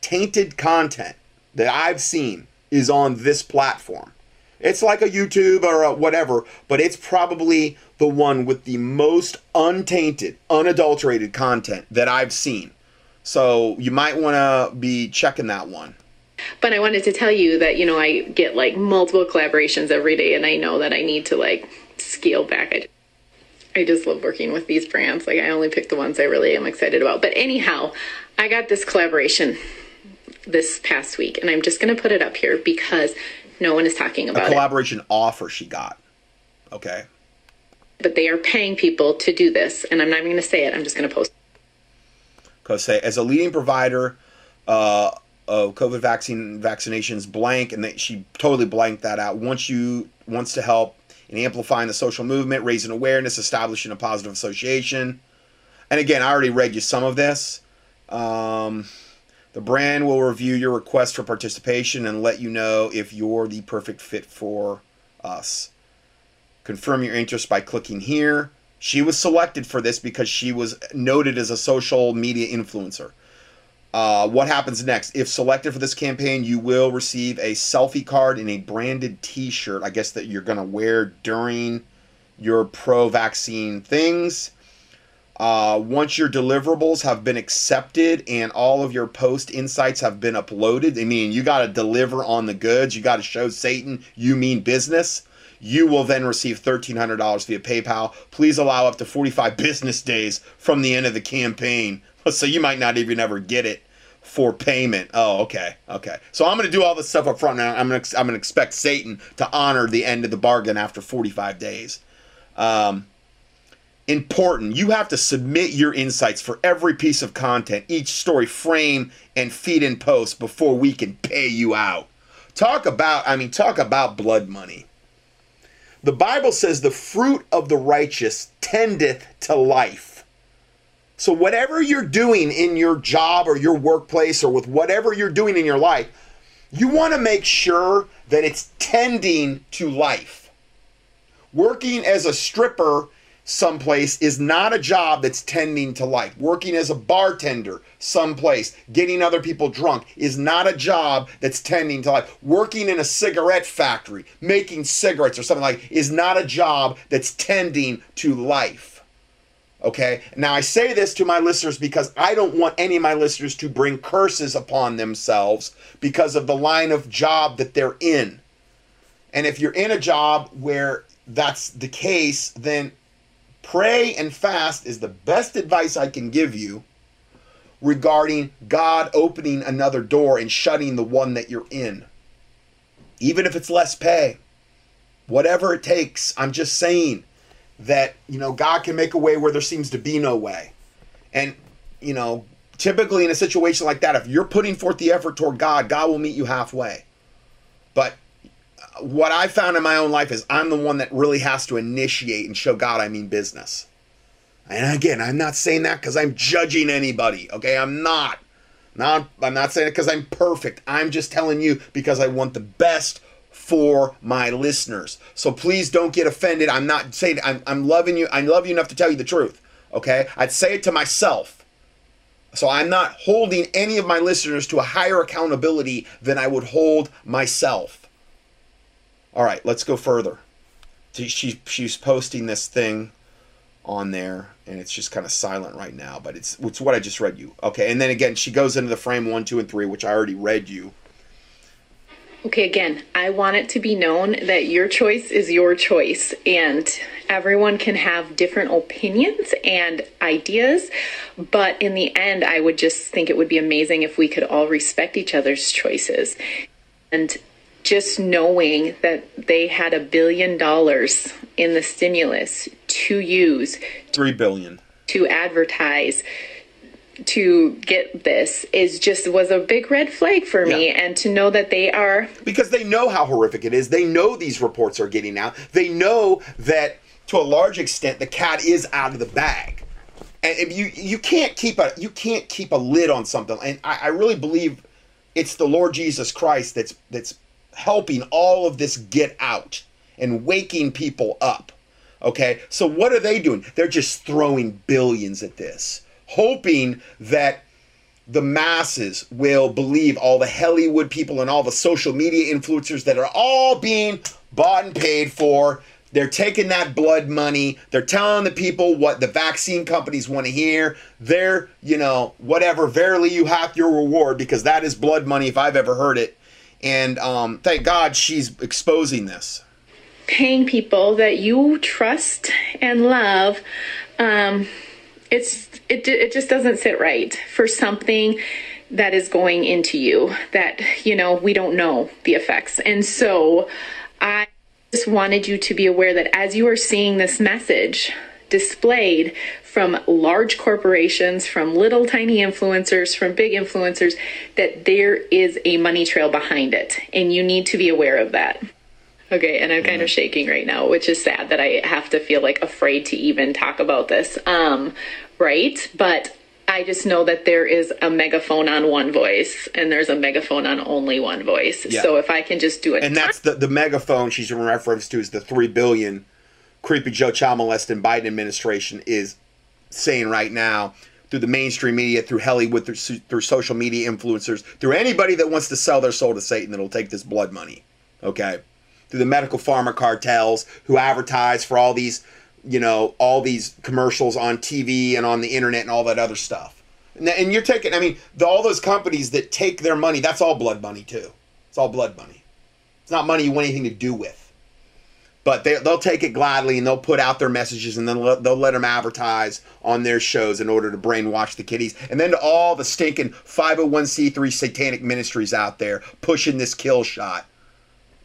tainted content that I've seen is on this platform. It's like a YouTube or a whatever, but it's probably the one with the most untainted, unadulterated content that I've seen. So you might want to be checking that one. But I wanted to tell you that, you know, I get like multiple collaborations every day and I know that I need to like scale back. I, I just love working with these brands. Like I only pick the ones I really am excited about. But anyhow, I got this collaboration this past week and I'm just going to put it up here because no one is talking A about it. collaboration offer she got. Okay. But they are paying people to do this and I'm not even going to say it. I'm just going to post Because say as a leading provider uh, of COVID vaccine vaccinations, blank, and they, she totally blanked that out. Wants you wants to help in amplifying the social movement, raising awareness, establishing a positive association. And again, I already read you some of this. Um, the brand will review your request for participation and let you know if you're the perfect fit for us. Confirm your interest by clicking here. She was selected for this because she was noted as a social media influencer. Uh, what happens next? If selected for this campaign, you will receive a selfie card and a branded t shirt, I guess, that you're going to wear during your pro vaccine things. Uh, once your deliverables have been accepted and all of your post insights have been uploaded, I mean, you got to deliver on the goods. You got to show Satan you mean business. You will then receive $1,300 via PayPal. Please allow up to 45 <laughs> business days from the end of the campaign. <laughs> So you might not even ever get it for payment. Oh, okay, okay. So I'm going to do all this stuff up front now. I'm going to I'm going to expect Satan to honor the end of the bargain after 45 days. Um, important. You have to submit your insights for every piece of content, each story, frame, and feed in post before we can pay you out. Talk about, I mean, talk about blood money. The Bible says the fruit of the righteous tendeth to life. So, whatever you're doing in your job or your workplace or with whatever you're doing in your life, you want to make sure that it's tending to life. Working as a stripper someplace is not a job that's tending to life. Working as a bartender someplace, getting other people drunk, is not a job that's tending to life. Working in a cigarette factory, making cigarettes or something like is not a job that's tending to life. Okay? Now I say this to my listeners because I don't want any of my listeners to bring curses upon themselves because of the line of job that they're in. And if you're in a job where that's the case, then pray and fast is the best advice I can give you regarding God opening another door and shutting the one that you're in. Even if it's less pay, whatever it takes, I'm just saying that, you know, God can make a way where there seems to be no way. And, you know, typically in a situation like that, if you're putting forth the effort toward God, God will meet you halfway. But what I found in my own life is I'm the one that really has to initiate and show God I mean business. And again, I'm not saying that because I'm judging anybody. Okay, I'm not. Not I'm not saying it because I'm perfect. I'm just telling you because I want the best for my listeners. So please don't get offended. I'm not saying I'm, I'm loving you. I love you enough to tell you the truth. Okay, I'd say it to myself. So I'm not holding any of my listeners to a higher accountability than I would hold myself. All right, let's go further. She, she she's posting this thing on there, and it's just kind of silent right now. But it's it's what I just read you. Okay, and then again, she goes into the frame one, two, and three, which I already read you. Okay, again, I want it to be known that your choice is your choice, and everyone can have different opinions and ideas. But in the end, I would just think it would be amazing if we could all respect each other's choices. And just knowing that they had a billion dollars in the stimulus to use Three billion. to advertise to get this is just was a big red flag for me Yeah. and to know that they are because they know how horrific it is. They know these reports are getting out. They know that to a large extent the cat is out of the bag, and if you you can't keep a you can't keep a lid on something. And I, I really believe it's the Lord Jesus Christ that's that's helping all of this get out and waking people up. Okay, so what are they doing? They're just throwing billions at this, hoping that the masses will believe all the Hollywood people and all the social media influencers that are all being bought and paid for. They're taking that blood money. They're telling the people what the vaccine companies want to hear. They're, you know, whatever. Verily, you have your reward because that is blood money if I've ever heard it. And um, thank God she's exposing this. paying people that you trust and love um, it's it, it just doesn't sit right for something that is going into you that you know we don't know the effects and so i just wanted you to be aware that as you are seeing this message displayed from large corporations, from little tiny influencers, from big influencers, that there is a money trail behind it. And you need to be aware of that. Okay, and I'm kind of shaking right now, which is sad that I have to feel like afraid to even talk about this. Um, right? But I just know that there is a megaphone on one voice and there's a megaphone on only one voice. Yeah. So if I can just do it. And that's the, the megaphone she's in reference to is the three billion creepy Joe child molesting Biden administration is saying right now through the mainstream media, through Hollywood, through, through social media influencers, through anybody that wants to sell their soul to Satan that'll take this blood money. Okay. Through the medical pharma cartels who advertise for all these, you know, all these commercials on TV and on the internet and all that other stuff. And, and you're taking, I mean, the, all those companies that take their money, that's all blood money too. It's all blood money. It's not money you want anything to do with. But they, they'll take it gladly and they'll put out their messages and then they'll, they'll let them advertise on their shows in order to brainwash the kiddies. And then to all the stinking 501c3 satanic ministries out there pushing this kill shot.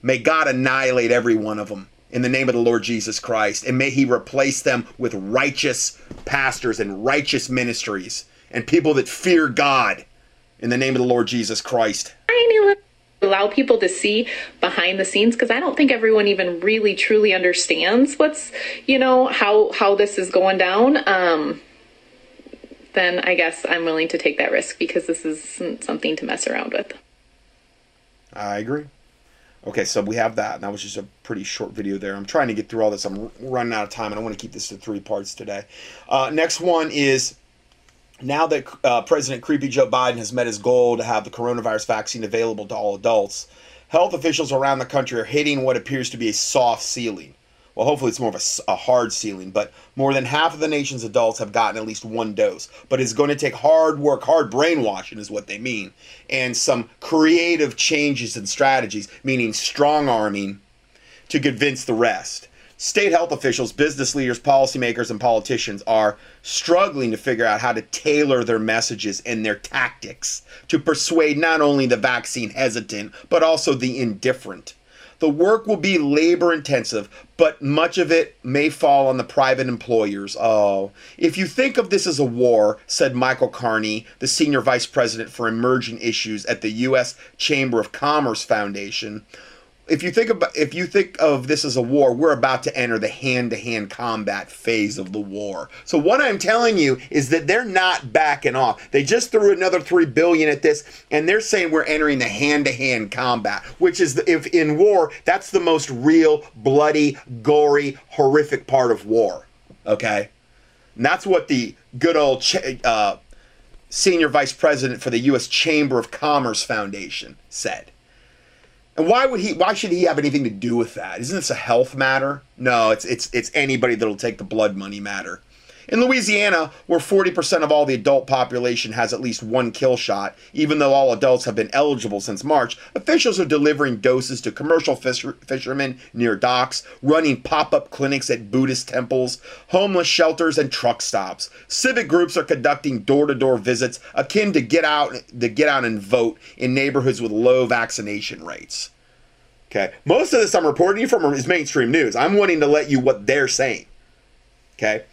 May God annihilate every one of them in the name of the Lord Jesus Christ. And may He replace them with righteous pastors and righteous ministries and people that fear God in the name of the Lord Jesus Christ. allow people to see behind the scenes because I don't think everyone even really truly understands what's you know how how this is going down. Um, then I guess I'm willing to take that risk because this isn't something to mess around with. I agree. Okay, so we have that. And that was just a pretty short video there. I'm trying to get through all this. I'm running out of time, and I want to keep this to three parts today. Uh, next one is now that uh, President Creepy Joe Biden has met his goal to have the coronavirus vaccine available to all adults, health officials around the country are hitting what appears to be a soft ceiling. Well, hopefully it's more of a hard ceiling, but more than half of the nation's adults have gotten at least one dose. But it's going to take hard work, hard brainwashing is what they mean, and some creative changes and strategies, meaning strong arming to convince the rest. State health officials, business leaders, policymakers, and politicians are struggling to figure out how to tailor their messages and their tactics to persuade not only the vaccine hesitant, but also the indifferent. The work will be labor intensive, but much of it may fall on the private employers. Oh, if you think of this as a war, said Michael Carney, the senior vice president for emerging issues at the U.S. Chamber of Commerce Foundation, if you think about if you think of this as a war, we're about to enter the hand-to-hand combat phase of the war. So what I'm telling you is that they're not backing off. They just threw another 3 billion at this and they're saying we're entering the hand-to-hand combat, which is the, if in war, that's the most real, bloody, gory, horrific part of war. Okay? And that's what the good old uh, senior vice president for the U.S. Chamber of Commerce Foundation said. And why would he? Why should he have anything to do with that? Isn't this a health matter? No, it's it's it's anybody that'll take the blood money matter. In Louisiana, where 40% of all the adult population has at least one kill shot, even though all adults have been eligible since March, officials are delivering doses to commercial fisher- fishermen near docks, running pop up clinics at Buddhist temples, homeless shelters, and truck stops. Civic groups are conducting door to door visits akin to get out, to get out and vote in neighborhoods with low vaccination rates. Okay. Most of this I'm reporting you from is mainstream news. I'm wanting to let you what they're saying. Okay.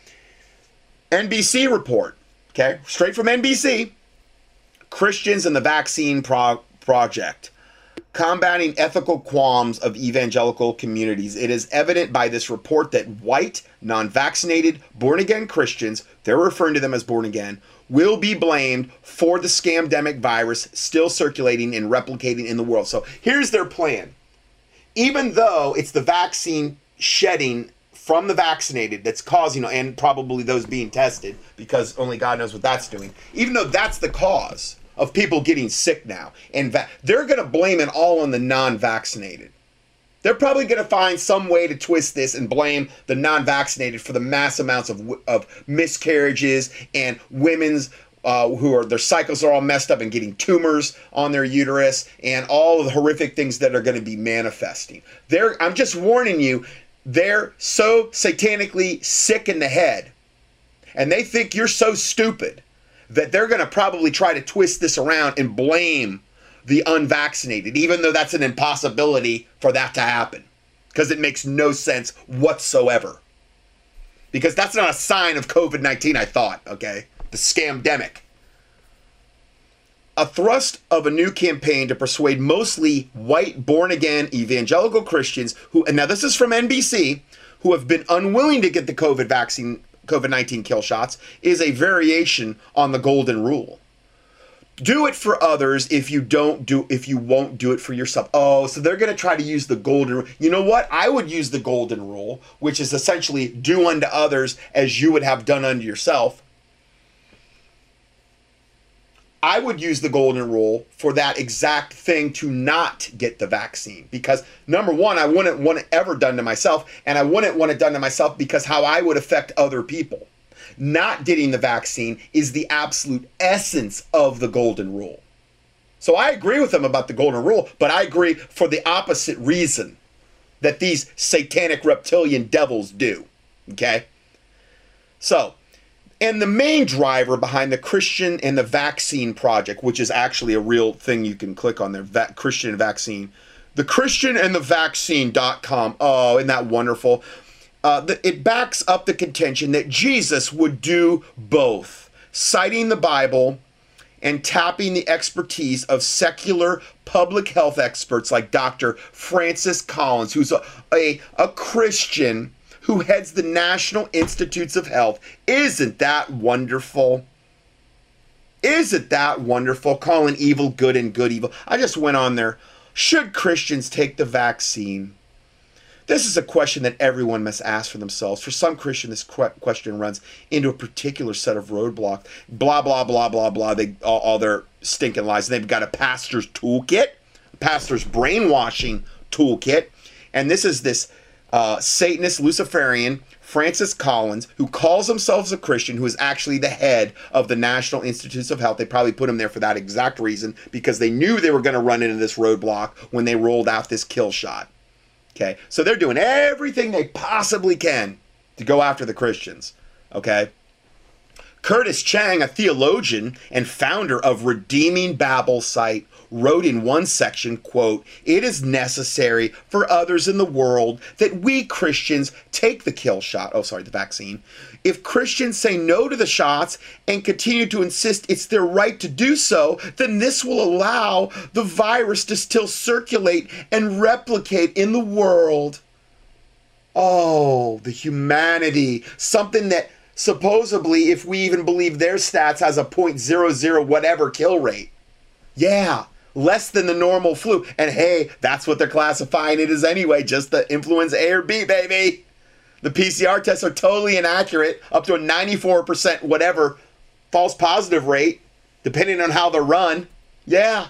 NBC report. Okay. Straight from NBC. Christians and the Vaccine Pro- Project. Combating ethical qualms of evangelical communities. It is evident by this report that white, non vaccinated, born again Christians, they're referring to them as born again, will be blamed for the scamdemic virus still circulating and replicating in the world. So here's their plan. Even though it's the vaccine shedding from the vaccinated that's causing, and probably those being tested, because only God knows what that's doing, even though that's the cause of people getting sick now, and va- they're going to blame it all on the non vaccinated. They're probably going to find some way to twist this and blame the non-vaccinated for the mass amounts of, of miscarriages and women's uh, who are their cycles are all messed up and getting tumors on their uterus and all the horrific things that are going to be manifesting. They're, I'm just warning you, they're so satanically sick in the head and they think you're so stupid that they're going to probably try to twist this around and blame the unvaccinated, even though that's an impossibility for that to happen. Because it makes no sense whatsoever. Because that's not a sign of COVID 19, I thought, okay? The scamdemic. A thrust of a new campaign to persuade mostly white, born again evangelical Christians who, and now this is from NBC, who have been unwilling to get the COVID vaccine, COVID 19 kill shots, is a variation on the golden rule. Do it for others if you don't do if you won't do it for yourself. Oh so they're going to try to use the golden rule. you know what? I would use the golden rule which is essentially do unto others as you would have done unto yourself i would use the golden rule for that exact thing to not get the vaccine because number one i wouldn't want it ever done to myself and i wouldn't want it done to myself because how i would affect other people not getting the vaccine is the absolute essence of the golden rule. So I agree with them about the golden rule, but I agree for the opposite reason that these satanic reptilian devils do. Okay? So, and the main driver behind the Christian and the Vaccine Project, which is actually a real thing you can click on there, va- Christian Vaccine, the Christian and the Vaccine.com. Oh, isn't that wonderful? uh, the, it backs up the contention that Jesus would do both, citing the Bible and tapping the expertise of secular public health experts like Dr. Francis Collins, who's a, a, a Christian who heads the National Institutes of Health. Isn't that wonderful? Isn't that wonderful? Calling evil good and good evil. I just went on there. Should Christians take the vaccine? This is a question that everyone must ask for themselves. For some Christian, this question runs into a particular set of roadblocks. Blah blah blah blah blah. They all, all their stinking lies. They've got a pastor's toolkit, pastor's brainwashing toolkit, and this is this uh, Satanist Luciferian Francis Collins, who calls himself a Christian, who is actually the head of the National Institutes of Health. They probably put him there for that exact reason because they knew they were going to run into this roadblock when they rolled out this kill shot. Okay, so they're doing everything they possibly can to go after the Christians. Okay. Curtis Chang, a theologian and founder of Redeeming Babel site, wrote in one section, quote, "It is necessary for others in the world that we Christians take the kill shot, oh sorry, the vaccine. If Christians say no to the shots and continue to insist it's their right to do so, then this will allow the virus to still circulate and replicate in the world." Oh, the humanity, something that supposedly, if we even believe their stats, has a 0.00 whatever kill rate. Yeah, less than the normal flu. And hey, that's what they're classifying it as anyway, just the influenza A or B, baby. The PCR tests are totally inaccurate, up to a 94% whatever false positive rate, depending on how they're run. Yeah.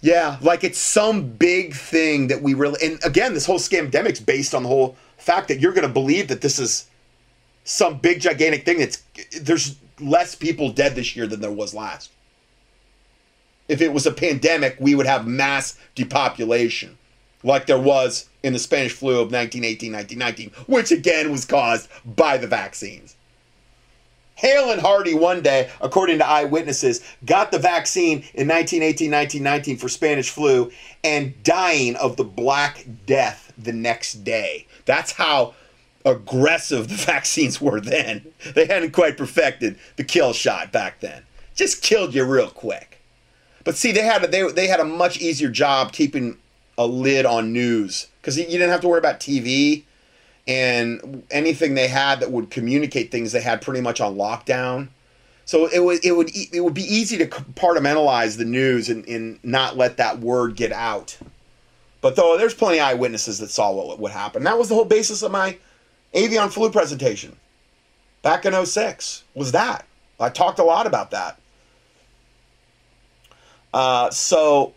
Yeah, like it's some big thing that we really, and again, this whole scamdemic's based on the whole fact that you're going to believe that this is some big gigantic thing that's there's less people dead this year than there was last. If it was a pandemic, we would have mass depopulation like there was in the Spanish flu of 1918 1919, which again was caused by the vaccines. Hale and Hardy one day, according to eyewitnesses, got the vaccine in 1918 1919 for Spanish flu and dying of the Black Death the next day. That's how aggressive the <laughs> vaccines were then. They hadn't quite perfected the kill shot back then. Just killed you real quick. But see, they had a, they, they had a much easier job keeping a lid on news because you didn't have to worry about TV and anything they had that would communicate things they had pretty much on lockdown. So it would it would it would be easy to compartmentalize the news and, and not let that word get out. But though there's plenty of eyewitnesses that saw what what happened. That was the whole basis of my avian flu presentation back in 06 was that. I talked a lot about that. Uh, so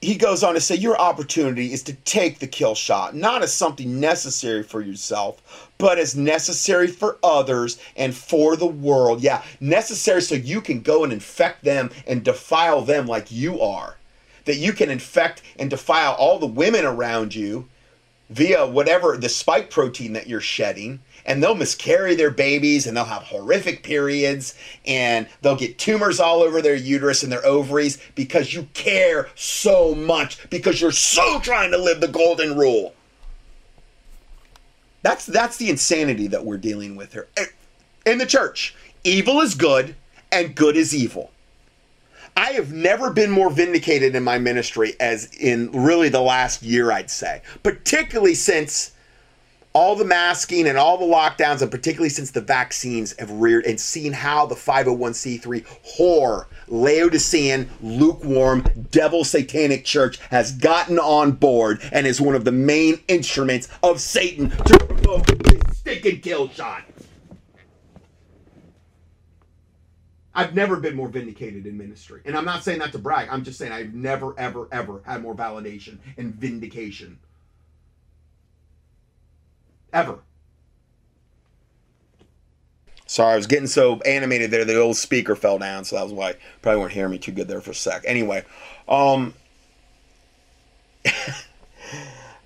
he goes on to say your opportunity is to take the kill shot not as something necessary for yourself but as necessary for others and for the world. Yeah necessary so you can go and infect them and defile them like you are. That you can infect and defile all the women around you via whatever the spike protein that you're shedding and they'll miscarry their babies and they'll have horrific periods and they'll get tumors all over their uterus and their ovaries because you care so much because you're so trying to live the golden rule. That's that's the insanity that we're dealing with here. Eh, in the church, evil is good and good is evil. I have never been more vindicated in my ministry as in really the last year, I'd say, particularly since all the masking and all the lockdowns, and particularly since the vaccines have reared and seen how the 501c3 whore, Laodicean, lukewarm, devil satanic church has gotten on board and is one of the main instruments of Satan to provoke this stinking kill shot. I've never been more vindicated in ministry. And I'm not saying that to brag. I'm just saying I've never, ever, ever had more validation and vindication ever. Sorry, I was getting so animated there, the old speaker fell down, so that was why probably weren't hearing me too good there for a sec. Anyway, um, <laughs> uh,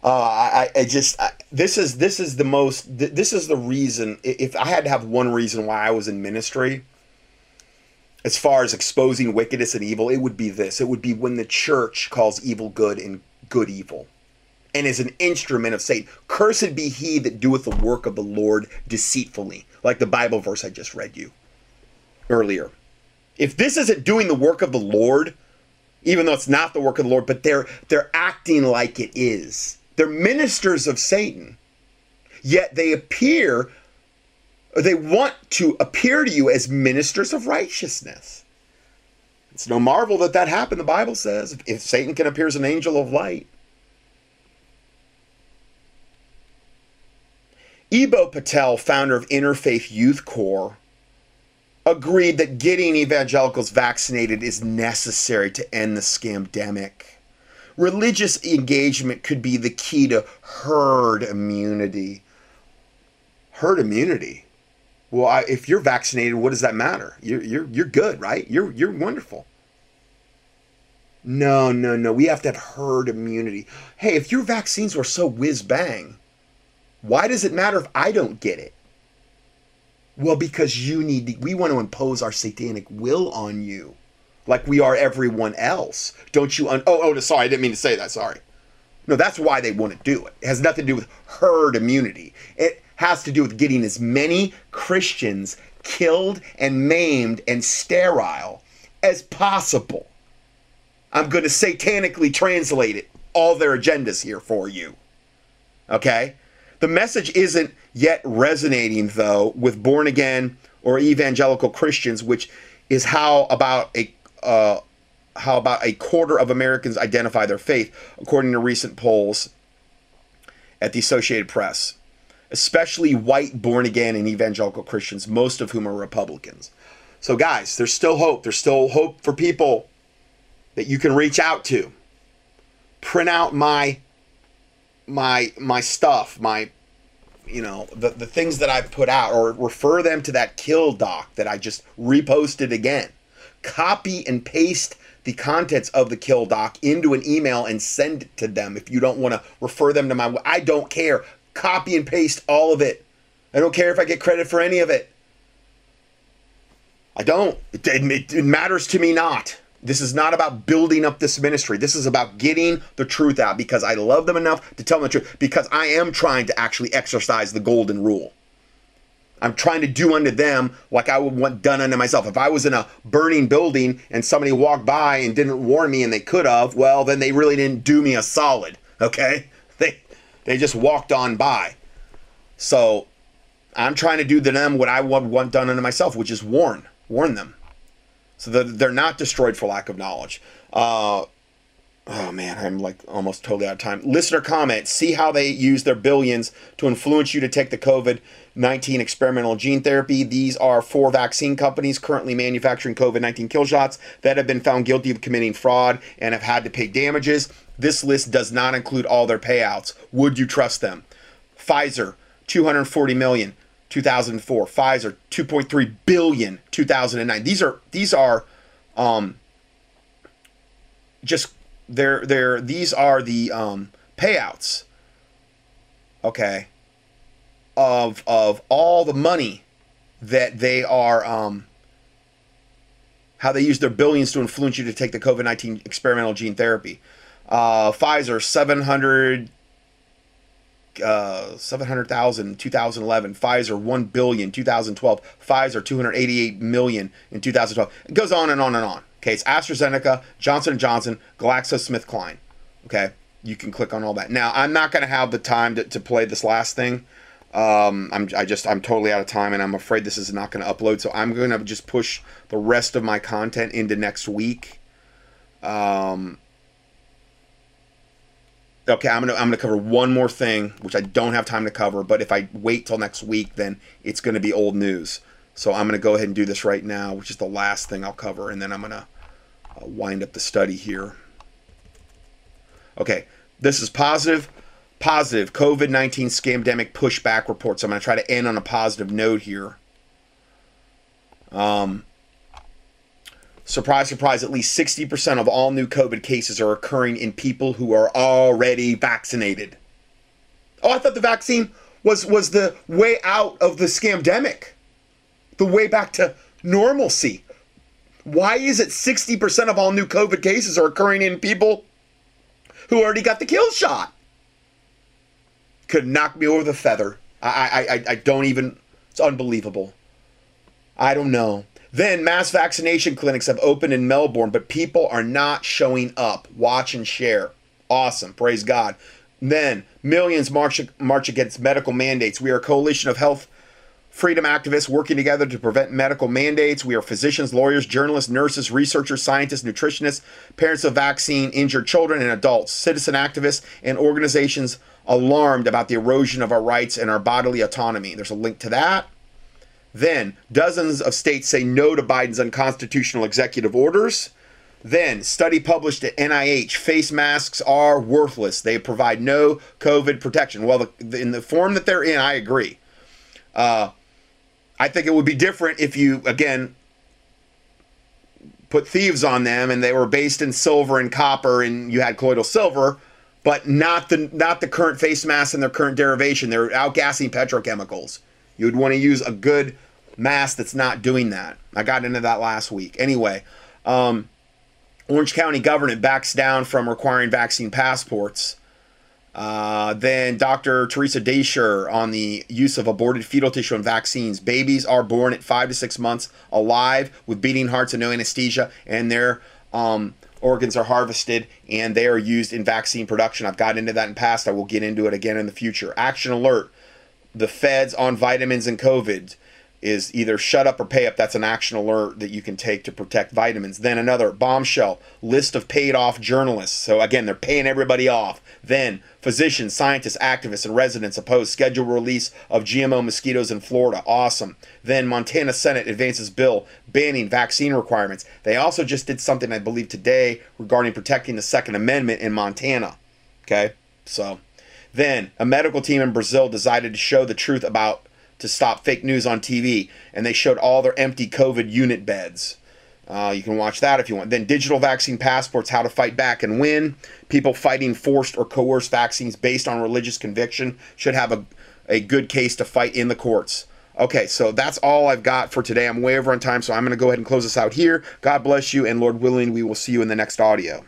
I, I just I, this is this is the most this is the reason. If I had to have one reason why I was in ministry, as far as exposing wickedness and evil, it would be this. It would be when the church calls evil good and good evil and is an instrument of Satan. Cursed be he that doeth the work of the Lord deceitfully, like the Bible verse I just read you earlier. If this isn't doing the work of the Lord, even though it's not the work of the Lord, but they're they're acting like it is. They're ministers of Satan. Yet they appear they want to appear to you as ministers of righteousness. It's no marvel that that happened, the Bible says. If Satan can appear as an angel of light, Eboo Patel, founder of Interfaith Youth Core, agreed that getting evangelicals vaccinated is necessary to end the scamdemic. Religious engagement could be the key to herd immunity. Herd immunity? Well, I, if you're vaccinated, what does that matter? You're, you're, you're good, right? You're, you're wonderful. No, no, no. We have to have herd immunity. Hey, if your vaccines were so whiz bang, why does it matter if I don't get it? Well, because you need to, we want to impose our satanic will on you like we are everyone else. Don't you un- Oh, oh, sorry, I didn't mean to say that. Sorry. No, that's why they want to do it. It has nothing to do with herd immunity. It has to do with getting as many Christians killed and maimed and sterile as possible. I'm going to satanically translate it, all their agendas here for you. Okay? The message isn't yet resonating, though, with born again or evangelical Christians, which is how about a uh, how about a quarter of Americans identify their faith, according to recent polls at the Associated Press. Especially white born again and evangelical Christians, most of whom are Republicans. So, guys, there's still hope. There's still hope for people that you can reach out to. Print out my my my stuff, my you know the the things that I've put out, or refer them to that kill doc that I just reposted again. Copy and paste the contents of the kill doc into an email and send it to them if you don't want to refer them to my I don't care. Copy and paste all of it. I don't care if I get credit for any of it. I don't. It, it, it matters to me not. This is not about building up this ministry. This is about getting the truth out because I love them enough to tell them the truth because I am trying to actually exercise the golden rule. I'm trying to do unto them like I would want done unto myself. If I was in a burning building and somebody walked by and didn't warn me and they could have, well, then they really didn't do me a solid. <laughs> Okay? They they just walked on by. So I'm trying to do to them what I would want done unto myself, which is warn. Warn them. So that they're not destroyed for lack of knowledge. Uh, oh man, I'm like almost totally out of time. Listener comment see how they use their billions to influence you to take the COVID 19 experimental gene therapy. These are four vaccine companies currently manufacturing COVID 19 kill shots that have been found guilty of committing fraud and have had to pay damages. This list does not include all their payouts. Would you trust them? Pfizer, 240 million. 2004 pfizer 2.3 billion 2009 these are these are um just they're they're these are the um payouts okay of of all the money that they are um how they use their billions to influence you to take the covid-19 experimental gene therapy. Uh pfizer 700 uh, 700,000 2011, Pfizer 1 billion 2012, Pfizer 288 million in 2012. It goes on and on and on. Okay, it's AstraZeneca, Johnson & Johnson, GlaxoSmithKline. Okay, you can click on all that. Now, I'm not going to have the time to, to play this last thing. Um, I'm I just I'm totally out of time, and I'm afraid this is not going to upload. So I'm going to just push the rest of my content into next week. Um, okay, I'm gonna I'm gonna cover one more thing, which I don't have time to cover. But if I wait till next week, then it's gonna be old news. So I'm gonna go ahead and do this right now, which is the last thing I'll cover, and then I'm gonna uh, wind up the study here. Okay, this is positive. Positive COVID 19 scamdemic pushback reports. I'm going to try to end on a positive note here. Um, surprise, surprise, at least 60% of all new COVID cases are occurring in people who are already vaccinated. Oh, I thought the vaccine was was the way out of the scamdemic, the way back to normalcy. Why is it 60% of all new COVID cases are occurring in people who already got the kill shot? Could knock me over the feather. I, I, I, I don't even, it's unbelievable. I don't know. Then mass vaccination clinics have opened in Melbourne, but people are not showing up. Watch and share. Awesome. Praise God. Then millions march march against medical mandates. We are a coalition of health freedom activists working together to prevent medical mandates. We are physicians, lawyers, journalists, nurses, researchers, scientists, nutritionists, parents of vaccine injured children and adults, citizen activists, and organizations alarmed about the erosion of our rights and our bodily autonomy. There's a link to that. Then, dozens of states say no to Biden's unconstitutional executive orders. Then, study published at NIH face masks are worthless. They provide no COVID protection. Well, the, in the form that they're in, I agree. Uh, I think it would be different if you, again, put thieves on them and they were based in silver and copper and you had colloidal silver, but not the not the current face masks and their current derivation. They're outgassing petrochemicals. You would want to use a good mask that's not doing that. I got into that last week. Anyway, um, Orange County government backs down from requiring vaccine passports. Uh, then Dr. Theresa Deisher on the use of aborted fetal tissue in vaccines. Babies are born at five to six months alive with beating hearts and no anesthesia, and their um, organs are harvested and they are used in vaccine production. I've got into that in the past. I will get into it again in the future. Action alert the feds on vitamins and COVID is either shut up or pay up. That's an action alert that you can take to protect vitamins. Then another bombshell list of paid off journalists. So again, they're paying everybody off. Then physicians, scientists, activists, and residents oppose scheduled release of GMO mosquitoes in Florida. Awesome. Then Montana Senate advances bill banning vaccine requirements. They also just did something I believe today regarding protecting the Second Amendment in Montana. Okay, so then, a medical team in Brazil decided to show the truth about to stop fake news on TV, and they showed all their empty COVID unit beds. Uh, you can watch that if you want. Then, digital vaccine passports, how to fight back and win. People fighting forced or coerced vaccines based on religious conviction should have a, a good case to fight in the courts. Okay, so that's all I've got for today. I'm way over on time, so I'm going to go ahead and close this out here. God bless you, and Lord willing, we will see you in the next audio.